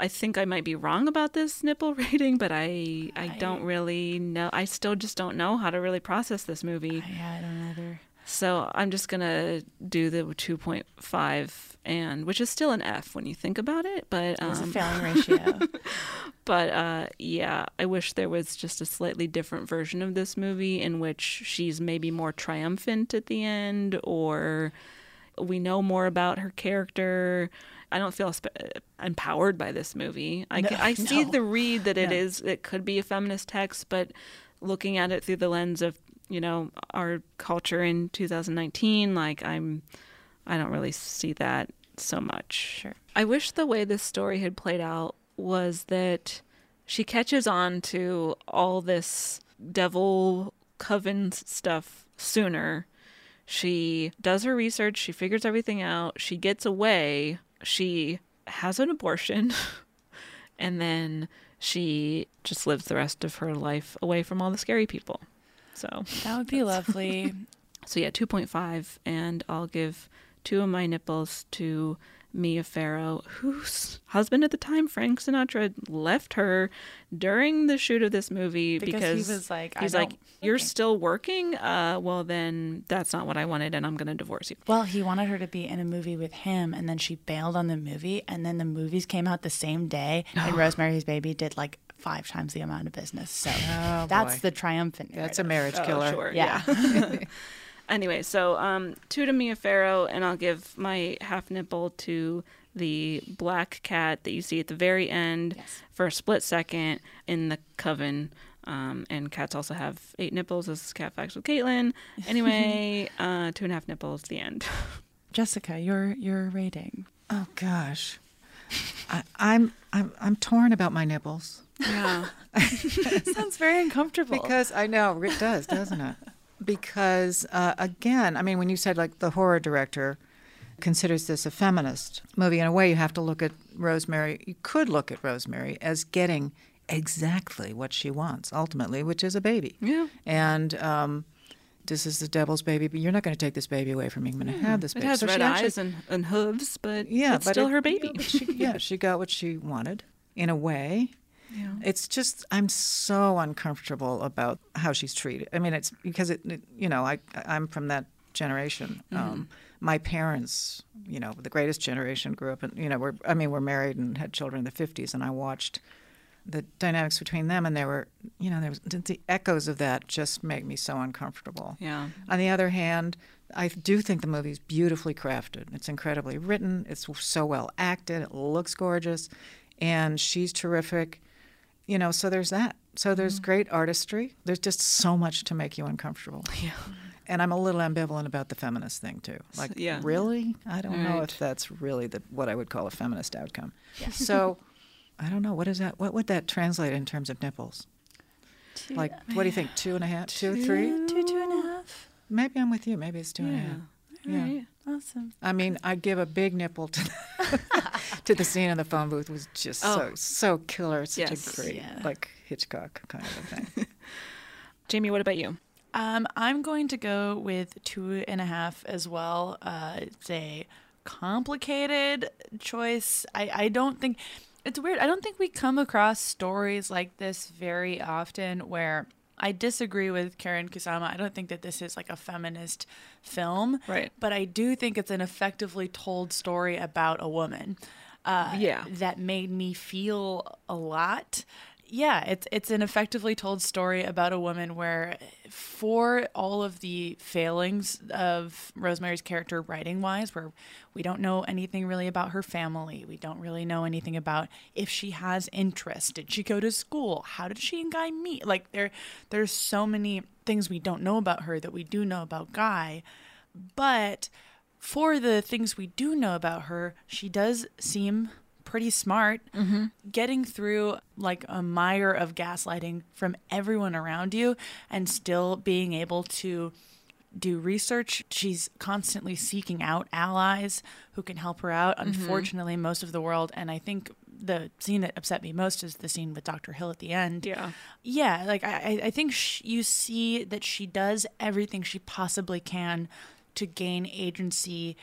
I think I might be wrong about this nipple rating, but I I don't really know. I still just don't know how to really process this movie. Yeah, I don't either. So I'm just gonna do the 2.5, and which is still an F when you think about it. But It's a um, failing ratio. but uh, yeah, I wish there was just a slightly different version of this movie in which she's maybe more triumphant at the end, or we know more about her character. I don't feel sp- empowered by this movie. I, No, I see no. the read that it No. is. It could be a feminist text, but looking at it through the lens of you know our culture in 2019, like I'm, I don't really see that so much. Sure. I wish the way this story had played out was that she catches on to all this devil coven stuff sooner. She does her research, she figures everything out, she gets away, she has an abortion, and then she just lives the rest of her life away from all the scary people. So, that would be lovely. so yeah, 2.5 and I'll give two of my nipples to Mia Farrow, whose husband at the time, Frank Sinatra, left her during the shoot of this movie Because because, he was like, he's like, you're working." still working. Uh, well, then that's not what I wanted, and I'm going to divorce you. Well, he wanted her to be in a movie with him, and then she bailed on the movie, and then the movies came out the same day, and Rosemary's Baby did like five times the amount of business. So that's boy. the triumphant. That's a marriage killer. Oh, sure. Yeah. Anyway, so um, two to Mia Farrow, and I'll give my half nipple to the black cat that you see at the very end for a split second in the coven. Um, and cats also have eight nipples. This is cat facts with Caitlin. Anyway, uh, two and a half nipples. The end. Jessica, your your rating. Oh gosh, I, I'm I'm I'm torn about my nipples Yeah. Sounds very uncomfortable. because I know it does, doesn't it? Because uh, again, I mean, when you said like the horror director considers this a feminist movie, in a way, you have to look at Rosemary. You could look at Rosemary as getting exactly what she wants ultimately, which is a baby. Yeah. And um, this is the devil's baby, but you're not going to take this baby away from me. I'm going to have this baby. It has So red actually- eyes and, and hooves, but yeah, it's but still it- her baby. Yeah, but she, yeah, she got what she wanted in a way. Yeah. It's just I'm so uncomfortable about how she's treated. I mean, it's because it, it- you know, I I'm from that generation. Um, my parents, you know, the greatest generation, grew up, and you know, we're I mean, we're married and had children in the 50s, and I watched the dynamics between them, and there were, you know, there was the echoes of that just make me so uncomfortable. Yeah. On the other hand, I do think the movie's beautifully crafted. It's incredibly written. It's so well acted. It looks gorgeous, and she's terrific. You know, so there's that. So there's mm-hmm. great artistry. There's just so much to make you uncomfortable. Yeah. And I'm a little ambivalent about the feminist thing too. Like, yeah. really? I don't know Right. if that's really the what I would call a feminist outcome. Yeah. So, I don't know. What is that? What would that translate in terms of nipples? Like, what do you think? Two and a half, two, three? two, two and a half. Maybe I'm with you. Maybe it's two and a half. Yeah. Right. Awesome. I mean, I give a big nipple to to the scene in the phone booth was just so Oh. so killer. It's such Yes. a great Yeah. like Hitchcock kind of a thing. Jamie, what about you? Um, I'm going to go with two and a half as well. Uh, it's a complicated choice. I, I don't think it's weird. I don't think we come across stories like this very often where I disagree with Karyn Kusama. I don't think that this is like a feminist film. Right. But I do think it's an effectively told story about a woman. Uh, Yeah. That made me feel a lot. Yeah, it's it's an effectively told story about a woman where, for all of the failings of Rosemary's character writing wise, where we don't know anything really about her family, we don't really know anything about if she has interest, did she go to school, how did she and Guy meet? Like there, there's so many things we don't know about her that we do know about Guy, but for the things we do know about her, she does seem pretty smart. Mm-hmm. Getting through like a mire of gaslighting from everyone around you and still being able to do research. She's constantly seeking out allies who can help her out. Mm-hmm. Unfortunately, most of the world, and I think the scene that upset me most is the scene with Dr. Hill at the end. Yeah. Yeah, like I, I- think sh- you see that she does everything she possibly can to gain agency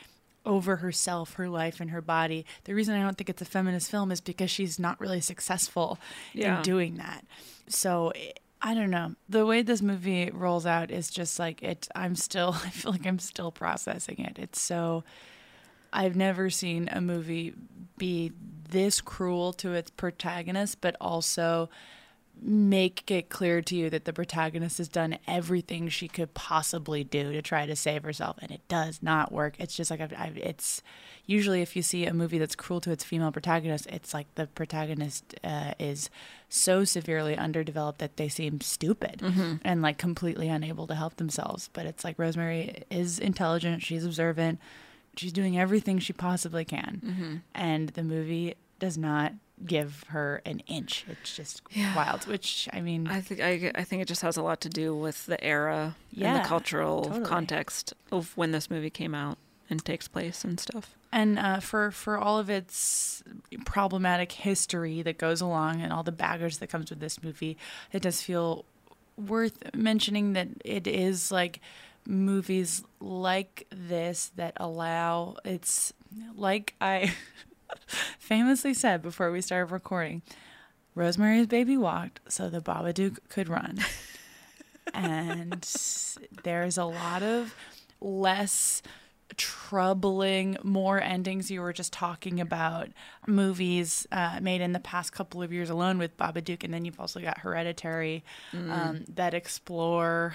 over herself, her life, and her body. The reason I don't think it's a feminist film is because she's not really successful Yeah. in doing that. So I don't know. The way this movie rolls out is just like it. I'm still. I feel like I'm still processing it. It's so. I've never seen a movie be this cruel to its protagonist, but also make it clear to you that the protagonist has done everything she could possibly do to try to save herself, and it does not work. It's just like I've, I've, it's usually if you see a movie that's cruel to its female protagonist, it's like the protagonist uh, is so severely underdeveloped that they seem stupid and like completely unable to help themselves. But it's like Rosemary is intelligent, she's observant, she's doing everything she possibly can, and the movie does not give her an inch. It's just wild. Which I mean, I think I, I think it just has a lot to do with the era and the cultural totally. context of when this movie came out and takes place and stuff. and uh, for for all of its problematic history that goes along and all the baggage that comes with this movie, it does feel worth mentioning that it is like movies like this that allow it's like I famously said before we started recording. Rosemary's Baby walked so the Babadook could run. and there's a lot of less troubling, more endings. You were just talking about movies uh, made in the past couple of years alone with Babadook, and then you've also got Hereditary um, that explore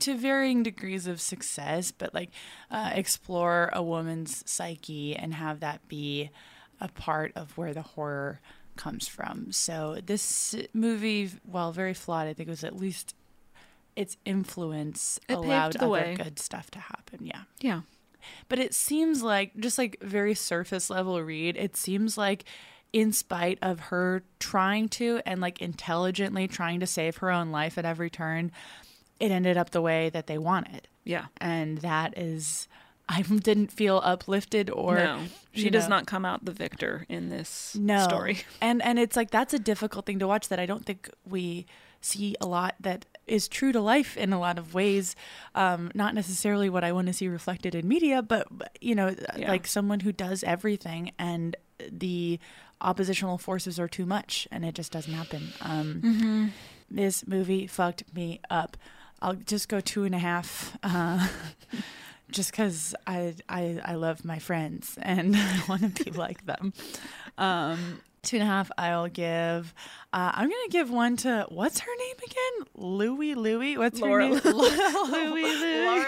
to varying degrees of success, but like uh, explore a woman's psyche and have that be a part of where the horror comes from. So this movie, while very flawed, I think was at least its influence It allowed the other way. good stuff to happen. Yeah. Yeah. But it seems like just like very surface level read, it seems like in spite of her trying to and like intelligently trying to save her own life at every turn, it ended up the way that they wanted. Yeah. And that is I didn't feel uplifted or no, she does know, not come out the victor in this no. story. And and it's like that's a difficult thing to watch that I don't think we see a lot that is true to life in a lot of ways. Um, not necessarily what I want to see reflected in media, but but, you know, Yeah. like someone who does everything and the oppositional forces are too much and it just doesn't happen. Um, Mm-hmm. This movie fucked me up. I'll just go two and a half. Uh, just because I, I I love my friends and I want to be like them. Um, two and a half. I'll give. Uh, I'm gonna give one to what's her name again? Louie Louie. What's Laura her name? Louie Louie.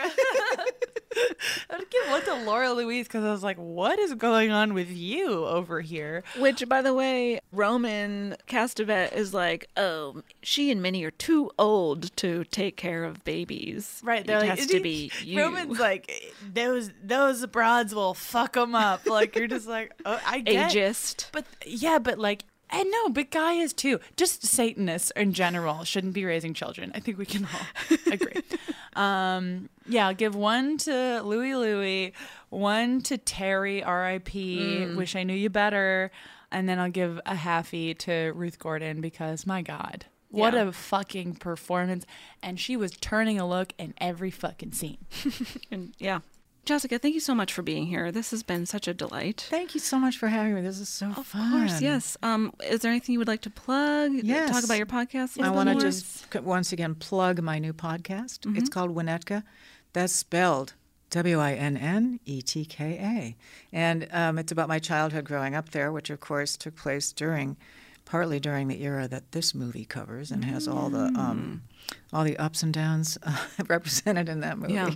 Laura. I'd give one to Laura Louise because I was like, what is going on with you over here? Which, by the way, Roman Castevet is like, oh, she and Minnie are too old to take care of babies. Right, it they're like, has to be you. Roman's like those those broads will fuck them up. Like you're just like, oh, I get, ageist. But yeah, but like, and no, but Guy is too. Just Satanists in general shouldn't be raising children. I think we can all agree. um, yeah, I'll give one to Louie Louie, one to Terry, R.I.P. Wish I knew you better, and then I'll give a halfie to Ruth Gordon because my God. What Yeah. a fucking performance. And she was turning a look in every fucking scene. And yeah. Jessica, thank you so much for being here. This has been such a delight. Thank you so much for having me. This is so Of fun. Of course, yes. Um, is there anything you would like to plug? Yes. Talk about your podcast? I want to just once again plug my new podcast. Mm-hmm. It's called Winnetka. That's spelled W I N N E T K A. And um, it's about my childhood growing up there, which of course took place during, partly during the era that this movie covers and has all the. Um, all the ups and downs uh, represented in that movie, Yeah.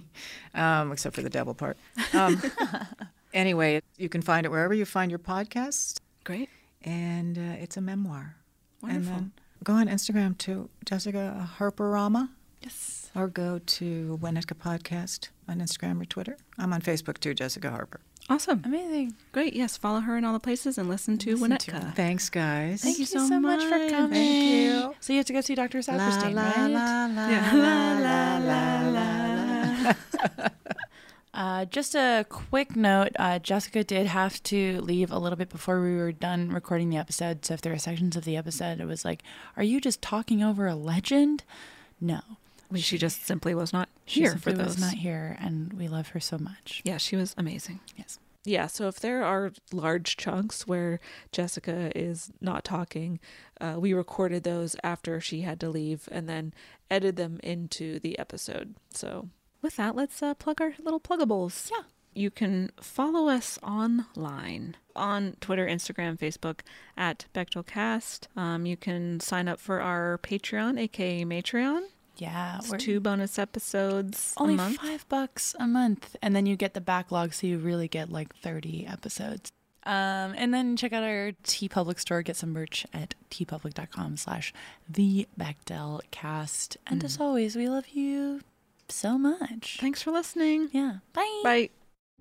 um, except for the devil part. Um, anyway, you can find it wherever you find your podcast. Great. and uh, it's a memoir. Wonderful. And then go on Instagram to Jessica Harperama, Yes. or go to Winnetka Podcast on Instagram or Twitter. I'm on Facebook too, Jessica Harper. Awesome. Amazing. Great. Yes. Follow her in all the places and listen to Listen to Thanks, guys. Thank you Thank so much for coming. Thank you. So you have to go see Dr. Saperstein, la, right? la, la, Yeah. la, la, la, la, la. Uh, just a quick note uh, Jessica did have to leave a little bit before we were done recording the episode. So if there are sections of the episode, it was like, Are you just talking over a legend? No. She just simply was not here simply for those. was not here, and we love her so much. Yeah, she was amazing. Yes. Yeah, so if there are large chunks where Jessica is not talking, uh, we recorded those after she had to leave and then edited them into the episode. So with that, let's uh, plug our little pluggables. Yeah. You can follow us online on Twitter, Instagram, Facebook at BechdelCast. Um, you can sign up for our Patreon, aka Matreon. Yeah. It's we're- two bonus episodes only a month. five bucks a month, and then you get the backlog, so you really get like thirty episodes. Um, and then check out our TeePublic store. Get some merch at teepublic.com slash the Bechdel cast. And as always, we love you so much. Thanks for listening. Yeah. Bye. Bye.